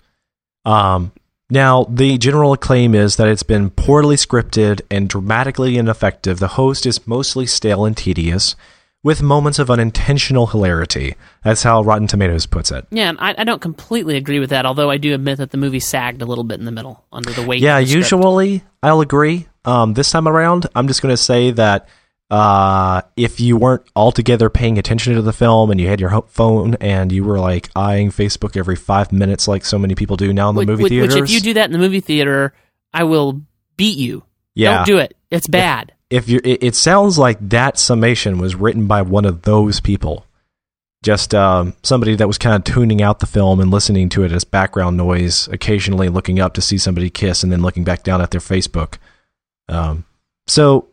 Um, now the general acclaim is that it's been poorly scripted and dramatically ineffective. The host is mostly stale and tedious, with moments of unintentional hilarity. That's how Rotten Tomatoes puts it. Yeah, and I, I don't completely agree with that, although I do admit that the movie sagged a little bit in the middle under the weight. Yeah, of the usually I'll agree. Um, this time around, I'm just going to say that uh, if you weren't altogether paying attention to the film and you had your phone and you were like eyeing Facebook every five minutes, like so many people do now in the Which- movie theaters, Which, if you do that in the movie theater, I will beat you. yeah, Don't do it. It's bad. If you it, it sounds like that summation was written by one of those people. Just um, somebody that was kind of tuning out the film and listening to it as background noise occasionally looking up to see somebody kiss and then looking back down at their facebook. Um, so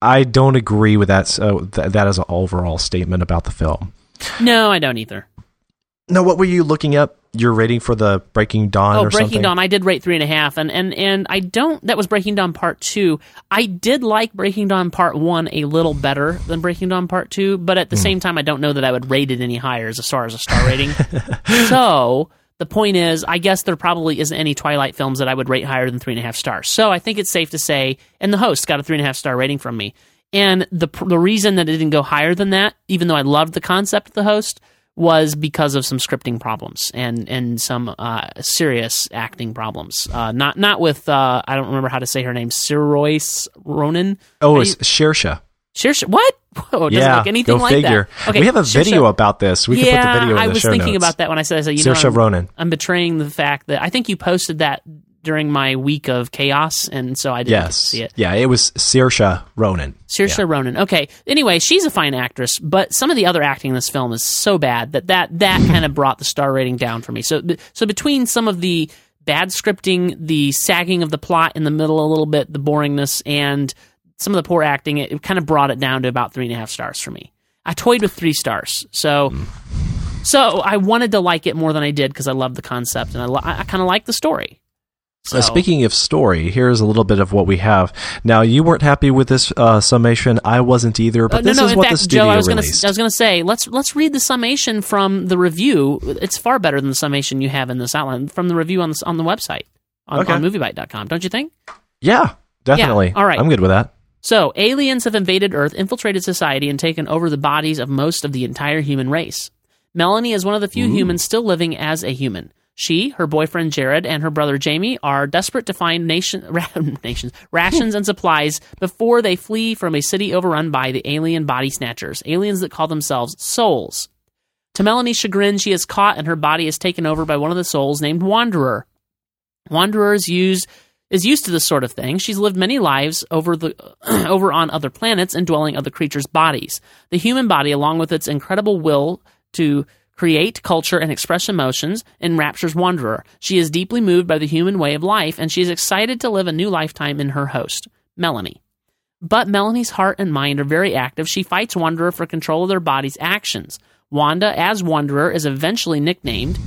i don't agree with that so th- that as an overall statement about the film. No, I don't either. no what were you looking up your rating for the breaking dawn Oh, or Breaking something Dawn. I did rate three and a half, and and and I don't. That was Breaking Dawn Part Two. I did like Breaking Dawn Part One a little better than Breaking Dawn Part Two, but at the Hmm. same time, I don't know that I would rate it any higher as far as a star rating. <laughs> so the point is, I guess there probably isn't any Twilight films that I would rate higher than three and a half stars. So I think it's safe to say, and the host got a three and a half star rating from me. And the the reason that it didn't go higher than that, even though I loved the concept of the host, was because of some scripting problems and and some uh, serious acting problems. Uh, not not with uh, I don't remember how to say her name, Sirois Ronan. oh it's Shersha. Saoirse, what? <laughs> Whoa, it doesn't yeah look anything go like figure that. we have a Saoirse- video about this we yeah, can put the video in I the show I was thinking notes. about that when I said, I said, you know, I'm, Ronan I'm betraying the fact that I think you posted that during my week of chaos, and so I didn't yes see it. yeah it was Saoirse Ronan Saoirse Yeah. Ronan. Okay. Anyway, she's a fine actress, but some of the other acting in this film is so bad that that, that <laughs> kind of brought the star rating down for me. So so between some of the bad scripting, the sagging of the plot in the middle a little bit, the boringness, and some of the poor acting, it, it kind of brought it down to about three and a half stars for me. I toyed with three stars, so mm. so I wanted to like it more than I did because I love the concept and I, lo- I, I kind of like the story. So, Uh, speaking of story, here's a little bit of what we have. Now, you weren't happy with this uh, summation. I wasn't either, but Uh, this no, no. is what fact, the studio Joe, I was gonna, released. I was gonna say let's let's read the summation from the review. It's far better than the summation you have in this outline from the review on the on the website on, Okay. on MovieByte.com. Don't you think? yeah, definitely. all right. I'm good with that. So, aliens have invaded Earth, infiltrated society, and taken over the bodies of most of the entire human race. Melanie is one of the few humans still living as a human. She, her boyfriend Jared, and her brother Jamie are desperate to find nation, <laughs> ra- nations, rations and supplies before they flee from a city overrun by the alien body snatchers, aliens that call themselves souls. To Melanie's chagrin, she is caught and her body is taken over by one of the souls named Wanderer. Wanderer is used is used to this sort of thing. She's lived many lives over the <clears throat> over on other planets and dwelling other creatures' bodies. The human body, along with its incredible will to create culture and express emotions, enraptures Wanderer. She is deeply moved by the human way of life, and she is excited to live a new lifetime in her host, Melanie. But Melanie's heart and mind are very active. She fights Wanderer for control of their body's actions. Wanda, as Wanderer, is eventually nicknamed.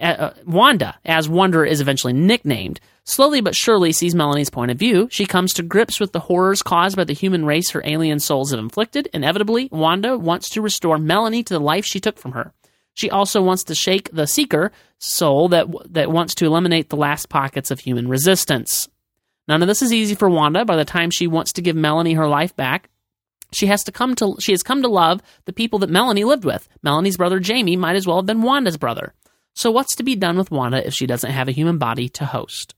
Uh, uh, Wanda, as Wanderer, is eventually nicknamed. Slowly but surely sees Melanie's point of view. She comes to grips with the horrors caused by the human race her alien souls have inflicted. Inevitably, Wanda wants to restore Melanie to the life she took from her. She also wants to shake the Seeker soul that that wants to eliminate the last pockets of human resistance. None of this is easy for Wanda. By the time she wants to give Melanie her life back, she has to come to she has come to love the people that Melanie lived with. Melanie's brother Jamie might as well have been Wanda's brother. So what's to be done with Wanda if she doesn't have a human body to host?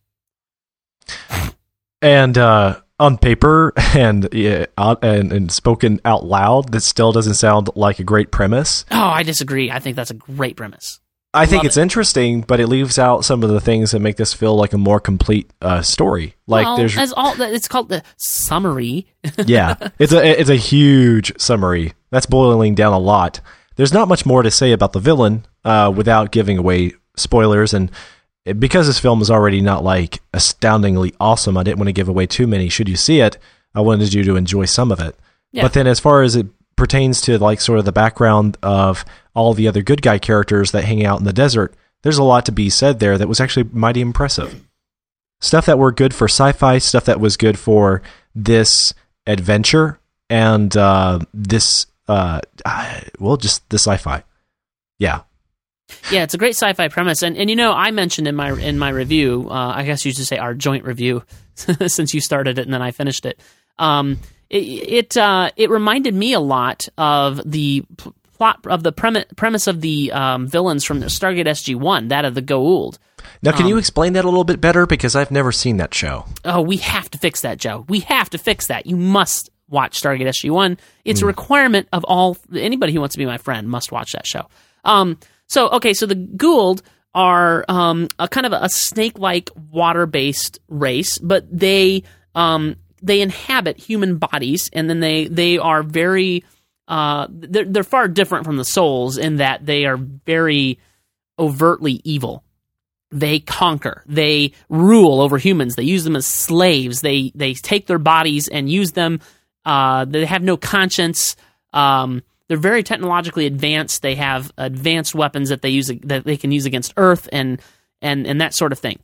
And uh, on paper <laughs> and, yeah, out, and and spoken out loud, that still doesn't sound like a great premise. Oh, I disagree. I think that's a great premise. I think it's interesting, but it leaves out some of the things that make this feel like a more complete uh, story. Like well, there's as all it's called the summary. <laughs> yeah, it's a it's a huge summary. That's boiling down a lot. There's not much more to say about the villain uh, without giving away spoilers, and it- because this film is already not like astoundingly awesome, I didn't want to give away too many. Should you see it, I wanted you to enjoy some of it. Yeah. But then, as far as it pertains to like sort of the background of all the other good guy characters that hang out in the desert, there's a lot to be said there that was actually mighty impressive stuff that were good for sci-fi, stuff that was good for this adventure, and uh, this uh, uh, <sighs> well, just the sci-fi. Yeah, Yeah, it's a great sci-fi premise, and and you know I mentioned in my in my review, uh, I guess you should say our joint review, <laughs> since you started it and then I finished it. Um, it it, uh, it reminded me a lot of the pl- plot of the premise premise of the um, villains from Stargate SG One, that of the Goa'uld. Now, can you Um, explain that a little bit better? Because I've never seen that show. Oh, we have to fix that, Joe. We have to fix that. You must watch Stargate SG One. It's a requirement of all anybody who wants to be my friend must watch that show. Um, so okay, so the Goa'uld are um, a kind of a snake-like water-based race, but they um, they inhabit human bodies, and then they they are very uh, they're, they're far different from the souls in that they are very overtly evil. They conquer. They rule over humans. They use them as slaves. They they take their bodies and use them. Uh, they have no conscience. Um, they're very technologically advanced they have advanced weapons that they use that they can use against earth and and and that sort of thing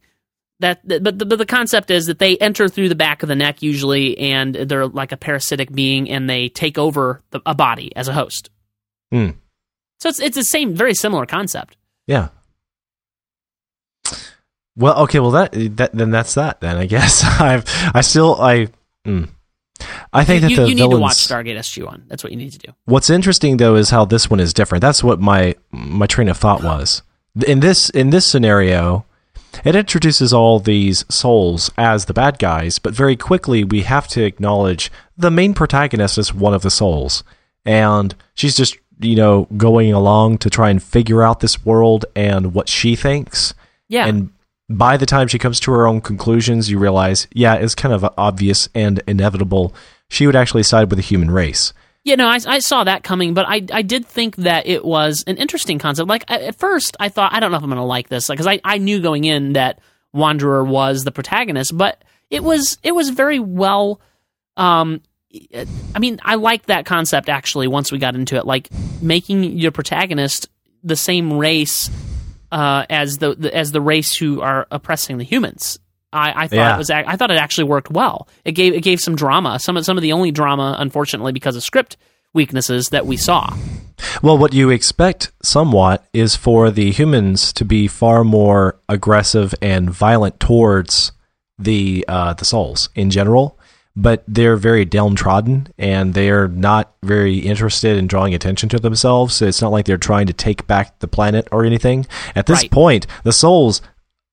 that but the, but the concept is that they enter through the back of the neck usually and they're like a parasitic being and they take over the, a body as a host Hmm. so it's it's the same very similar concept Yeah. Well, okay. Well, that that then that's that. Then I guess <laughs> I've I still I. Mm. I think you, that the you need villains. to watch Stargate SG-1 that's what you need to do What's interesting though is how this one is different. That's what my my train of thought was. In this in this scenario, it introduces all these souls as the bad guys, but very quickly we have to acknowledge the main protagonist is one of the souls. And she's just, you know, going along to try and figure out this world and what she thinks. yeah And by the time she comes to her own conclusions, you realize, yeah, it's kind of obvious and inevitable. She would actually side with the human race. Yeah, no, I, I saw that coming, but I I did think that it was an interesting concept. Like at first, I thought I don't know if I'm going to like this because I, I knew going in that Wanderer was the protagonist, but it was it was very well. Um, I mean, I liked that concept actually. Once we got into it, like making your protagonist the same race uh, as the, the as the race who are oppressing the humans. I, I thought Yeah. it was. I thought it actually worked well. It gave it gave some drama. Some of some of the only drama, unfortunately, because of script weaknesses that we saw. Well, what you expect somewhat is for the humans to be far more aggressive and violent towards the uh, the souls in general, but they're very downtrodden and they're not very interested in drawing attention to themselves. So it's not like they're trying to take back the planet or anything. At this Right. point, the souls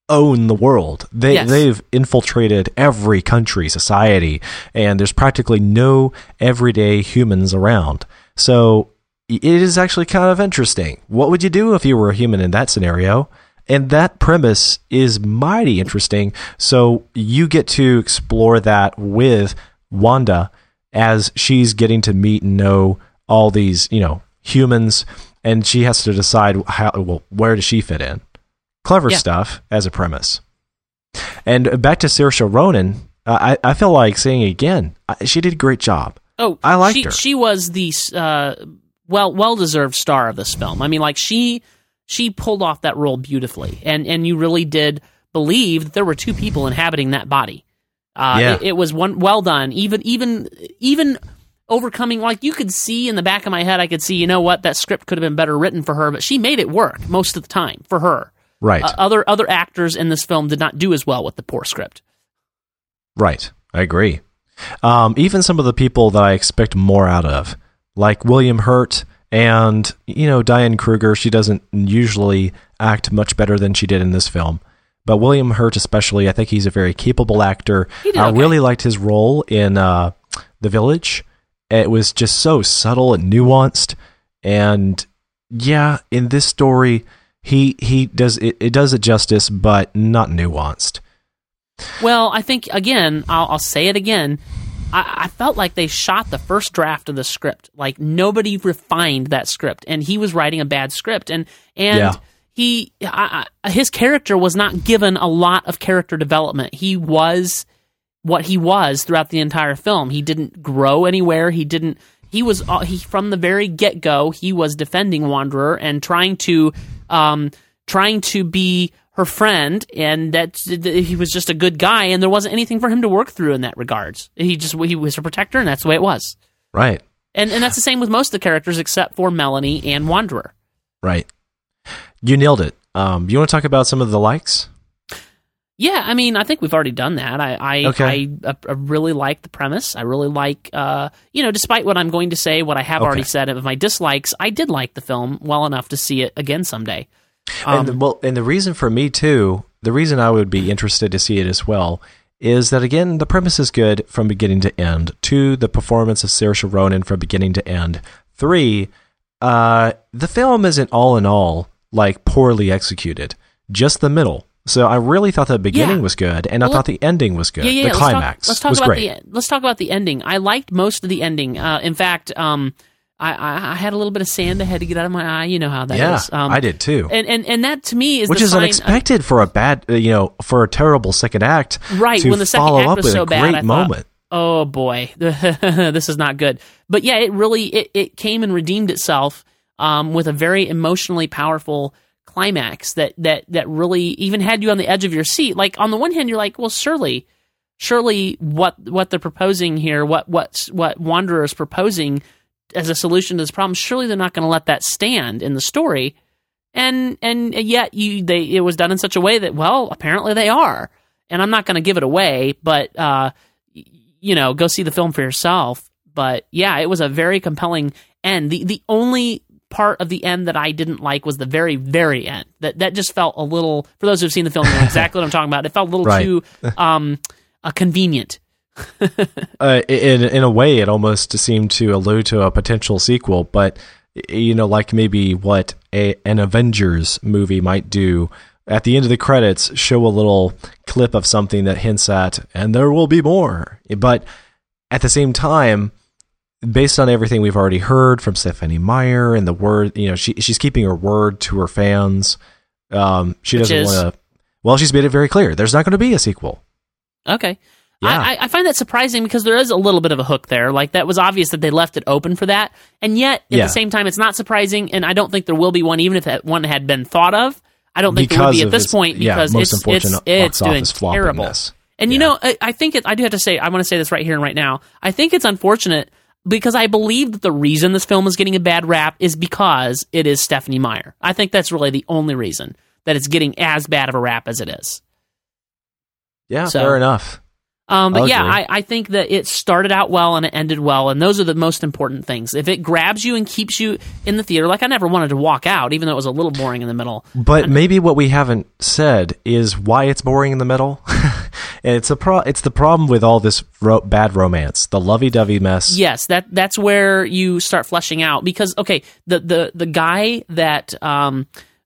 own the world. They Yes. they've infiltrated every country, society, and there's practically no everyday humans around. So it is actually kind of interesting. What would you do if you were a human in that scenario? And that premise is mighty interesting. So you get to explore that with Wanda as she's getting to meet and know all these, you know, humans, and she has to decide how well where does she fit in. Clever Yeah. stuff as a premise. And back to Saoirse Ronan, I, I feel like saying again, she did a great job. Oh, I liked she, her. She was the uh, well well deserved star of this film. I mean, like she she pulled off that role beautifully, and and you really did believe that there were two people inhabiting that body. Uh, Yeah. it, it was one well done. Even even even overcoming like you could see in the back of my head, I could see you know what that script could have been better written for her, but she made it work most of the time for her. Right. Uh, other other actors in this film did not do as well with the poor script. Right. I agree. Um, even some of the people that I expect more out of, like William Hurt and, you know, Diane Kruger, she doesn't usually act much better than she did in this film. But William Hurt, especially, I think he's a very capable actor. I okay. really liked his role in uh, The Village. It was just so subtle and nuanced. And yeah, in this story, he he does it, it does it justice, but not nuanced. Well, I think again, I'll, I'll say it again. I, I felt like they shot the first draft of the script. Like nobody refined that script, and he was writing a bad script, and and Yeah. he I, I, his character was not given a lot of character development. He was what he was throughout the entire film. He didn't grow anywhere. He didn't. He was uh, he from the very get go. He was defending Wanderer and trying to um trying to be her friend, and that he was just a good guy, and there wasn't anything for him to work through in that regards. He just he was her protector, and that's the way it was. Right. And and that's the same with most of the characters except for Melanie and Wanderer. Right. You nailed it. Um, you want to talk about some of the likes? Yeah, I mean, I think we've already done that. I I, Okay. I, I really like the premise. I really like, uh, you know, despite what I'm going to say, what I have Okay. already said of my dislikes, I did like the film well enough to see it again someday. Um, and the, well, and the reason for me too, the reason I would be interested to see it as well, is that again the premise is good from beginning to end. Two, the performance of Saoirse Ronan from beginning to end. Three, uh, the film isn't all in all like poorly executed, just the middle. So I really thought the beginning Yeah. was good, and I thought the ending was good. Yeah, yeah. the let's climax Talk, let's talk was about great. the let's talk about the ending. I liked most of the ending. Uh, in fact, um, I, I, I had a little bit of sand I had to get out of my eye. You know how that is. yeah, Um, I did too. And, and and that to me is Which is unexpected for a bad, uh, you know, for a terrible second act. Right, when the second act was so a bad, great I thought, moment. oh boy, <laughs> this is not good. But yeah, it really it, it came and redeemed itself um, with a very emotionally powerful climax that that that really even had you on the edge of your seat. Like on the one hand, you're like, well, surely, surely what what they're proposing here, what what what Wanderer is proposing as a solution to this problem, surely they're not going to let that stand in the story. And and yet you they it was done in such a way that well apparently they are. And I'm not going to give it away but uh you know go see the film for yourself. But yeah it was a very compelling end. The the only part of the end that I didn't like was the very very end. That that just felt a little for those who've seen the film you know <laughs> exactly what I'm talking about. It felt a little Right. too um uh, convenient uh, in in a way, it almost seemed to allude to a potential sequel, but you know, like maybe what a, an Avengers movie might do. At the end of the credits, show a little clip of something that hints at, and there will be more. But at the same time, based on everything we've already heard from Stephanie Meyer and the word, you know, she she's keeping her word to her fans. Um, she Which doesn't want to. Well, she's made it very clear. There's not going to be a sequel. Okay. Yeah. I, I- find that surprising because there is a little bit of a hook there. Like that was obvious that they left it open for that, and yet at Yeah. the same time, it's not surprising. And I don't think there will be one, even if that one had been thought of. I don't think there would Because be at this point because most it's it's it's doing terrible. And you know, I, I think it, I do have to say I want to say this right here and right now. I think it's unfortunate because I believe that the reason this film is getting a bad rap is because it is Stephanie Meyer. I think that's really the only reason that it's getting as bad of a rap as it is. Yeah, So- fair enough. Um, but yeah. I, I think that it started out well and it ended well, and those are the most important things. If it grabs you and keeps you in the theater, like I never wanted to walk out, even though it was a little boring in the middle. But maybe what we haven't said is why it's boring in the middle. <laughs> it's a pro- it's the problem with all this ro- bad romance, the lovey-dovey mess. Yes, that that's where you start fleshing out because okay, the the the guy that um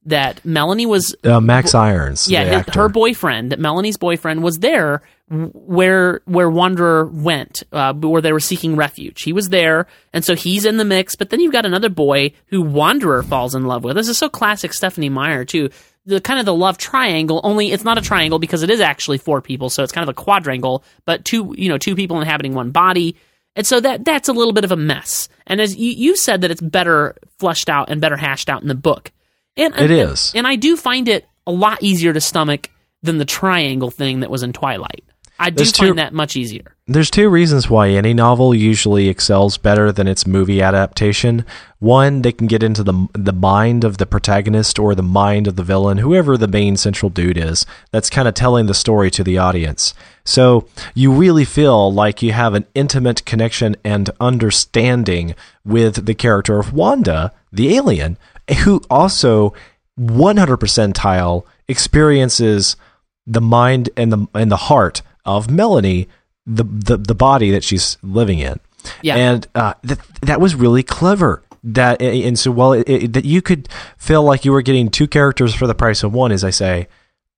that Melanie was Uh, Max Irons, yeah, the his- actor. her boyfriend, Melanie's boyfriend, was there where where Wanderer went, uh, where they were seeking refuge. He was there, and so he's in the mix. But then you've got another boy who Wanderer falls in love with. This is so classic Stephanie Meyer too. The kind of the love triangle. Only it's not a triangle because it is actually four people, so it's kind of a quadrangle. But two, you know, two people inhabiting one body. And so that that's a little bit of a mess. And as you, you said, that it's better fleshed out and better hashed out in the book. And It and, is. and I do find it a lot easier to stomach than the triangle thing that was in Twilight. I do There's two- find that much easier. There's two reasons why any novel usually excels better than its movie adaptation. One, they can get into the the mind of the protagonist or the mind of the villain, whoever the main central dude is. That's kind of telling the story to the audience. So you really feel like you have an intimate connection and understanding with the character of Wanda, the alien, who also 100 percentile experiences the mind and the and the heart of Melanie, the the, the body that she's living in. Yeah. And uh, that that was really clever. That and so well it, it, that you could feel like you were getting two characters for the price of one, as I say.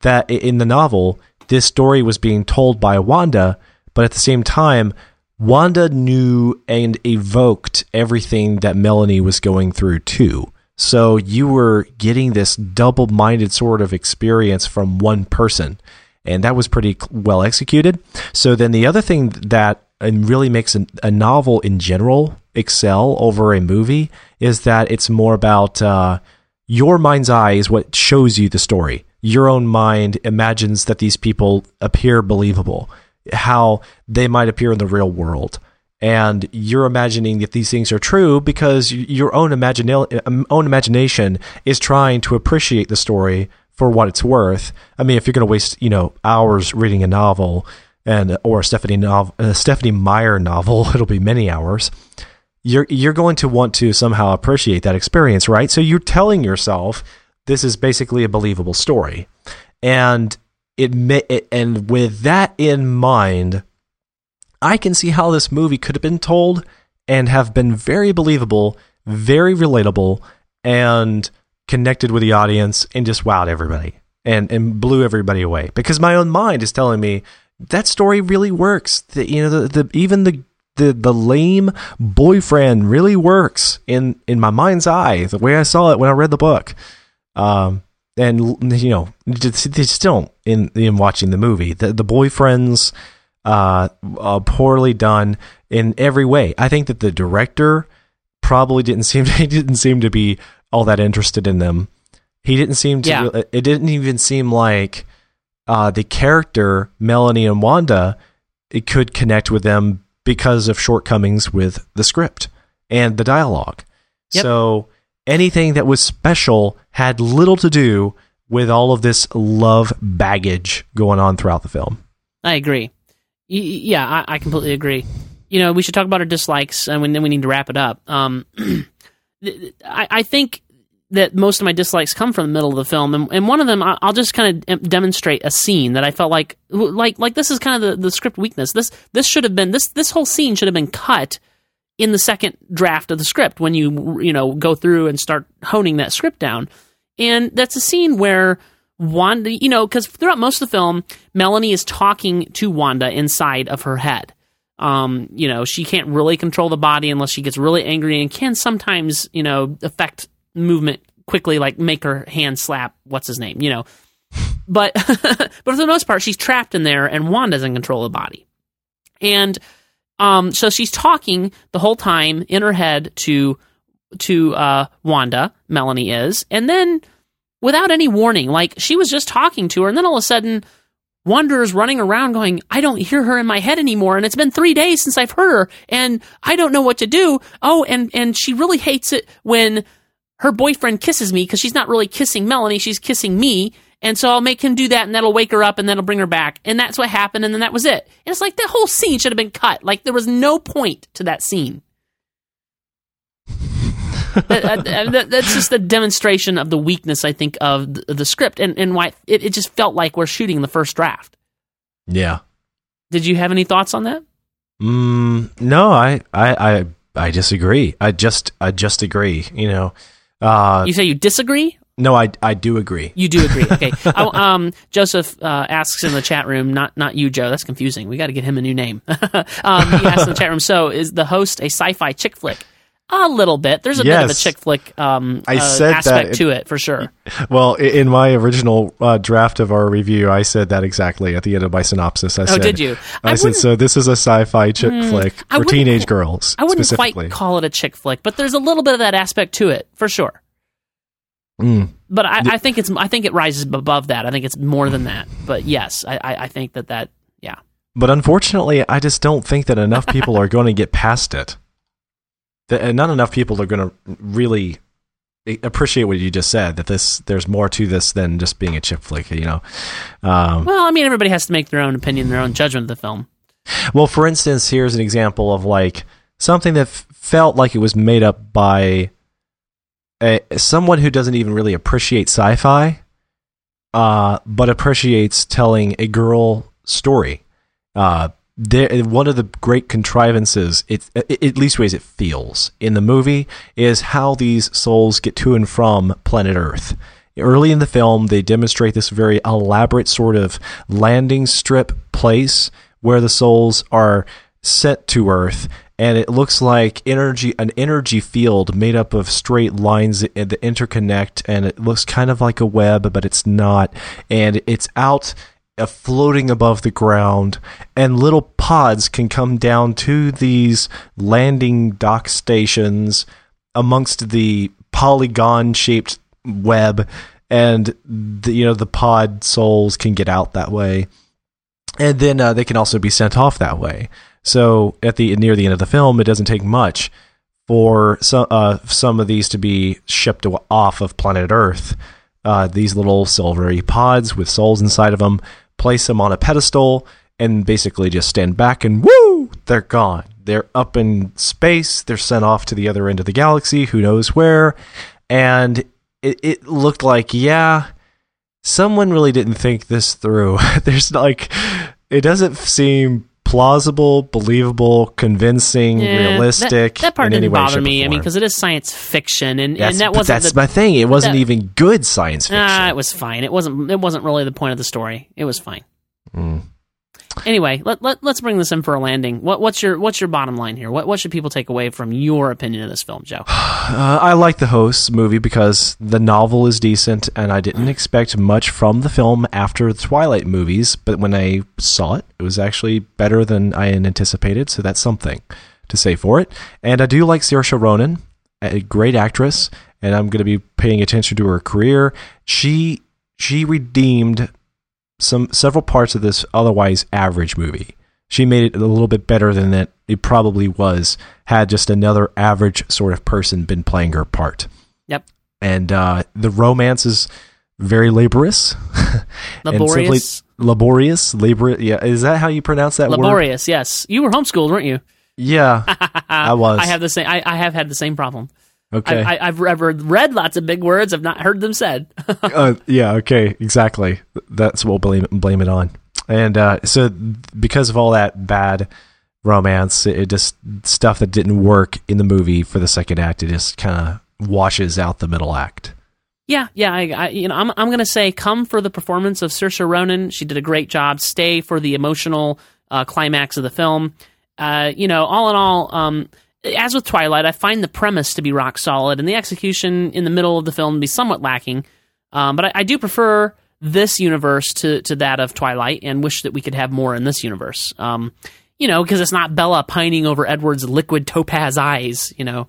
That in the novel, this story was being told by Wanda, but at the same time, Wanda knew and evoked everything that Melanie was going through too. So you were getting this double minded sort of experience from one person. And that was pretty well executed. So then the other thing that really makes a, a novel in general excel over a movie is that it's more about uh, your mind's eye is what shows you the story. Your own mind imagines that these people appear believable, how they might appear in the real world. And you're imagining that these things are true because your own, um, own imagination is trying to appreciate the story for what it's worth. I mean, if you're going to waste, you know, hours reading a novel and or a Stephanie novel, a Stephanie Meyer novel, <laughs> it'll be many hours. You're you're going to want to somehow appreciate that experience, right? So you're telling yourself this is basically a believable story, and it, may, it and with that in mind, I can see how this movie could have been told and have been very believable, very relatable, and connected with the audience and just wowed everybody and, and blew everybody away. Because my own mind is telling me that story really works. The, you know, the, the even the the the lame boyfriend really works in in my mind's eye the way I saw it when I read the book. Um, and you know, still in in watching the movie, the the boyfriends uh, uh, poorly done in every way. I think that the director probably didn't seem to, <laughs> he didn't seem to be all that interested in them. He didn't seem to. Yeah. It didn't even seem like uh, the character Melanie and Wanda it could connect with them because of shortcomings with the script and the dialogue. Yep. So anything that was special had little to do with all of this love baggage going on throughout the film. I agree. Yeah, I, I completely agree. You know, we should talk about our dislikes, and then we need to wrap it up. Um, <clears throat> I, I think that most of my dislikes come from the middle of the film, and, and one of them I- I'll just kind of demonstrate a scene that I felt like like like this is kind of the, the script weakness. This this should have been this this whole scene should have been cut in the second draft of the script when you you know go through and start honing that script down. And that's a scene where Wanda, you know, because throughout most of the film, Melanie is talking to Wanda inside of her head. Um, you know, she can't really control the body unless she gets really angry and can sometimes, you know, affect movement quickly, like make her hand slap what's his name, you know. But <laughs> but for the most part, she's trapped in there, and Wanda's in control of the body. And um, so she's talking the whole time in her head to to uh, Wanda, Melanie is, and then without any warning, like she was just talking to her, and then all of a sudden, Wanda is running around going, I don't hear her in my head anymore, and it's been three days since I've heard her, and I don't know what to do. Oh, and and she really hates it when her boyfriend kisses me because she's not really kissing Melanie, she's kissing me. And so I'll make him do that, and that'll wake her up, and that'll bring her back. And that's what happened, and then that was it. And it's like that whole scene should have been cut. Like there was no point to that scene. That, uh, that- that's just a demonstration of the weakness, I think, of the, the script, and and why it, it just felt like we're shooting the first draft. Yeah. Did you have any thoughts on that? Mm, no, I, I, I, I disagree. I just, I just agree. You know, uh, You say you disagree? no, I, I do agree. You do agree, okay? I, <laughs> um, Joseph uh, asks in the chat room, not not you, Joe. That's confusing. We got to get him a new name. <laughs> um, he asks in the chat room. So, is the host a sci-fi chick flick? A little bit. There's a bit of a chick flick um, I uh, said that aspect it- to it for sure. <laughs> Well, in my original uh, draft of our review, I said that exactly at the end of my synopsis. I Oh, said, did you? I, I said, so this is a sci-fi chick flick for teenage girls. I wouldn't quite call it a chick flick, but there's a little bit of that aspect to it for sure. Mm. But I, I think it's I think it rises above that. I think it's more than that. But yes, I, I, I think that that yeah. But unfortunately, I just don't think that enough people <laughs> are going to get past it. And not enough people are going to really appreciate what you just said. That this there's more to this than just being a chip flick. You know. Um, Well, I mean, everybody has to make their own opinion, their own judgment of the film. Well, for instance, here's an example of like something that f- felt like it was made up by a, someone who doesn't even really appreciate sci-fi, uh, but appreciates telling a girl story. Uh, there, one of the great contrivances, it, it, at least ways it feels in the movie, is how these souls get to and from planet Earth. Early in the film, they demonstrate this very elaborate sort of landing strip place where the souls are sent to Earth, and it looks like energy an energy field made up of straight lines that, that interconnect, and it looks kind of like a web, but it's not, and it's out floating above the ground, and little pods can come down to these landing dock stations amongst the polygon shaped web and the, you know the pod souls can get out that way. And then uh, they can also be sent off that way. So at the near the end of the film it doesn't take much for some uh, some of these to be shipped off of planet earth. Uh, these little silvery pods with souls inside of them, place them on a pedestal, and basically just stand back and woo, they're gone. They're up in space. They're sent off to the other end of the galaxy, who knows where. And it, it looked like, yeah, someone really didn't think this through. <laughs> There's like, it doesn't seem plausible, believable, convincing, Yeah, realistic. That, that part didn't way, bother me. I mean, because it is science fiction, and, That's, and that wasn't that's the, my thing. It wasn't that- even good science fiction. Ah, it was fine. It wasn't. It wasn't really the point of the story. It was fine. Mm. Anyway, let, let let's bring this in for a landing. What what's your what's your bottom line here? What what should people take away from your opinion of this film, Joe? <sighs> Uh, I like the host movie because the novel is decent, and I didn't expect much from the film after the Twilight movies. But when I saw it, it was actually better than I had anticipated. So that's something to say for it. And I do like Saoirse Ronan, a great actress, and I'm going to be paying attention to her career. She she redeemed some several parts of this otherwise average movie. She made it a little bit better than that it probably was had just another average sort of person been playing her part. Yep. And uh, the romance is very laborious. <laughs> Laborious. laborious, labor. Yeah, is that how you pronounce that word? Laborious. Yes, you were homeschooled, weren't you? Yeah. <laughs> I was. I have the same. I, I have had the same problem. Okay. I, I, I've ever read lots of big words. I've not heard them said. <laughs> uh, yeah, okay, exactly. That's what we'll blame blame it on. And uh, so, because of all that bad romance, it, it just stuff that didn't work in the movie for the second act, it just kind of washes out the middle act. Yeah, yeah. I, I you know, I'm I'm gonna say come for the performance of Saoirse Ronan. She did a great job. Stay for the emotional uh, climax of the film. Uh, you know, all in all, um, as with Twilight, I find the premise to be rock solid, and the execution in the middle of the film to be somewhat lacking. Um, but I, I do prefer this universe to to that of Twilight, and wish that we could have more in this universe. Um, you know, because it's not Bella pining over Edward's liquid topaz eyes. You know,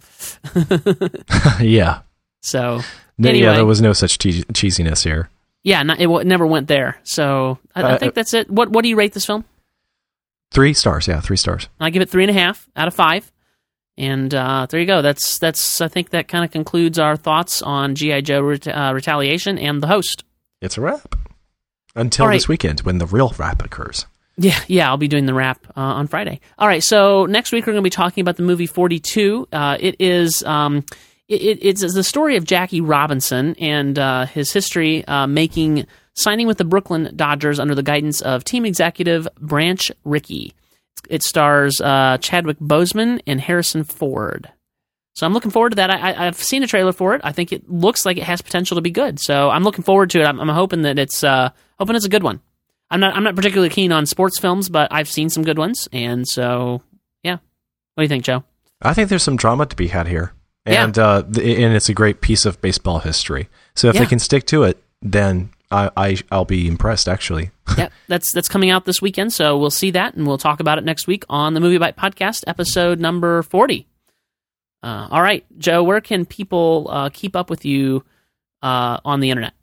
<laughs> <laughs> yeah. so Anyway. Yeah, there was no such chees- cheesiness here. Yeah, not, it w- never went there. So I, I Uh, think that's it. What What do you rate this film? Three stars, yeah, three stars. I give it three and a half out of five. And uh, there you go. That's that's. I think that kind of concludes our thoughts on GI Joe ret- uh, Retaliation and the host. It's a wrap. Until right. this weekend when the real wrap occurs. Yeah, yeah. I'll be doing the wrap uh, on Friday. All right. So next week we're going to be talking about the movie Forty Two. Uh, it is. Um, it, it's the story of Jackie Robinson and uh, his history uh, making signing with the Brooklyn Dodgers under the guidance of team executive Branch Rickey. It stars uh, Chadwick Boseman and Harrison Ford. So I'm looking forward to that. I, I, I've seen a trailer for it. I think it looks like it has potential to be good. So I'm looking forward to it. I'm, I'm hoping that it's uh, hoping it's a good one. I'm not I'm not particularly keen on sports films, but I've seen some good ones, and so yeah. What do you think, Joe? I think there's some drama to be had here, Yeah. and uh, th- and it's a great piece of baseball history. So if Yeah. they can stick to it, then I, I I'll be impressed. Actually, <laughs> yeah, that's that's coming out this weekend, so we'll see that, and we'll talk about it next week on the MovieByte Podcast, episode number forty. Uh, all right, Joe, where can people uh, keep up with you uh, on the internet?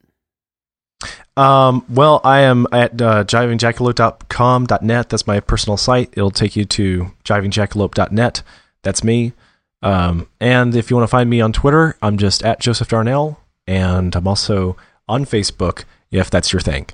um, well, I am at uh, jivingjackalope.com.net. That's my personal site. It'll take you to jivingjackalope.net. That's me. Um, and if you want to find me on Twitter, I'm just at Joseph Darnell, and I'm also on Facebook if that's your thing.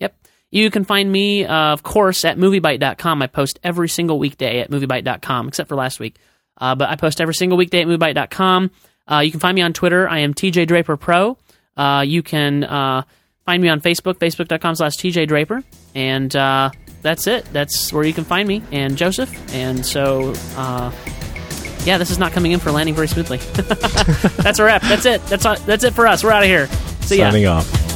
Yep. You can find me, uh, of course, at moviebyte.com. I post every single weekday at moviebyte.com, except for last week. Uh, but I post every single weekday at moviebyte.com. Uh, you can find me on Twitter. I am TJ Draper Pro. Uh, you can uh, find me on Facebook, facebook.com slash TJ Draper. And uh, that's it. That's where you can find me and Joseph. And so, uh, yeah, this is not coming in for landing very smoothly. <laughs> that's a wrap. That's it. That's, that's it for us. We're out of here. See ya. Signing off.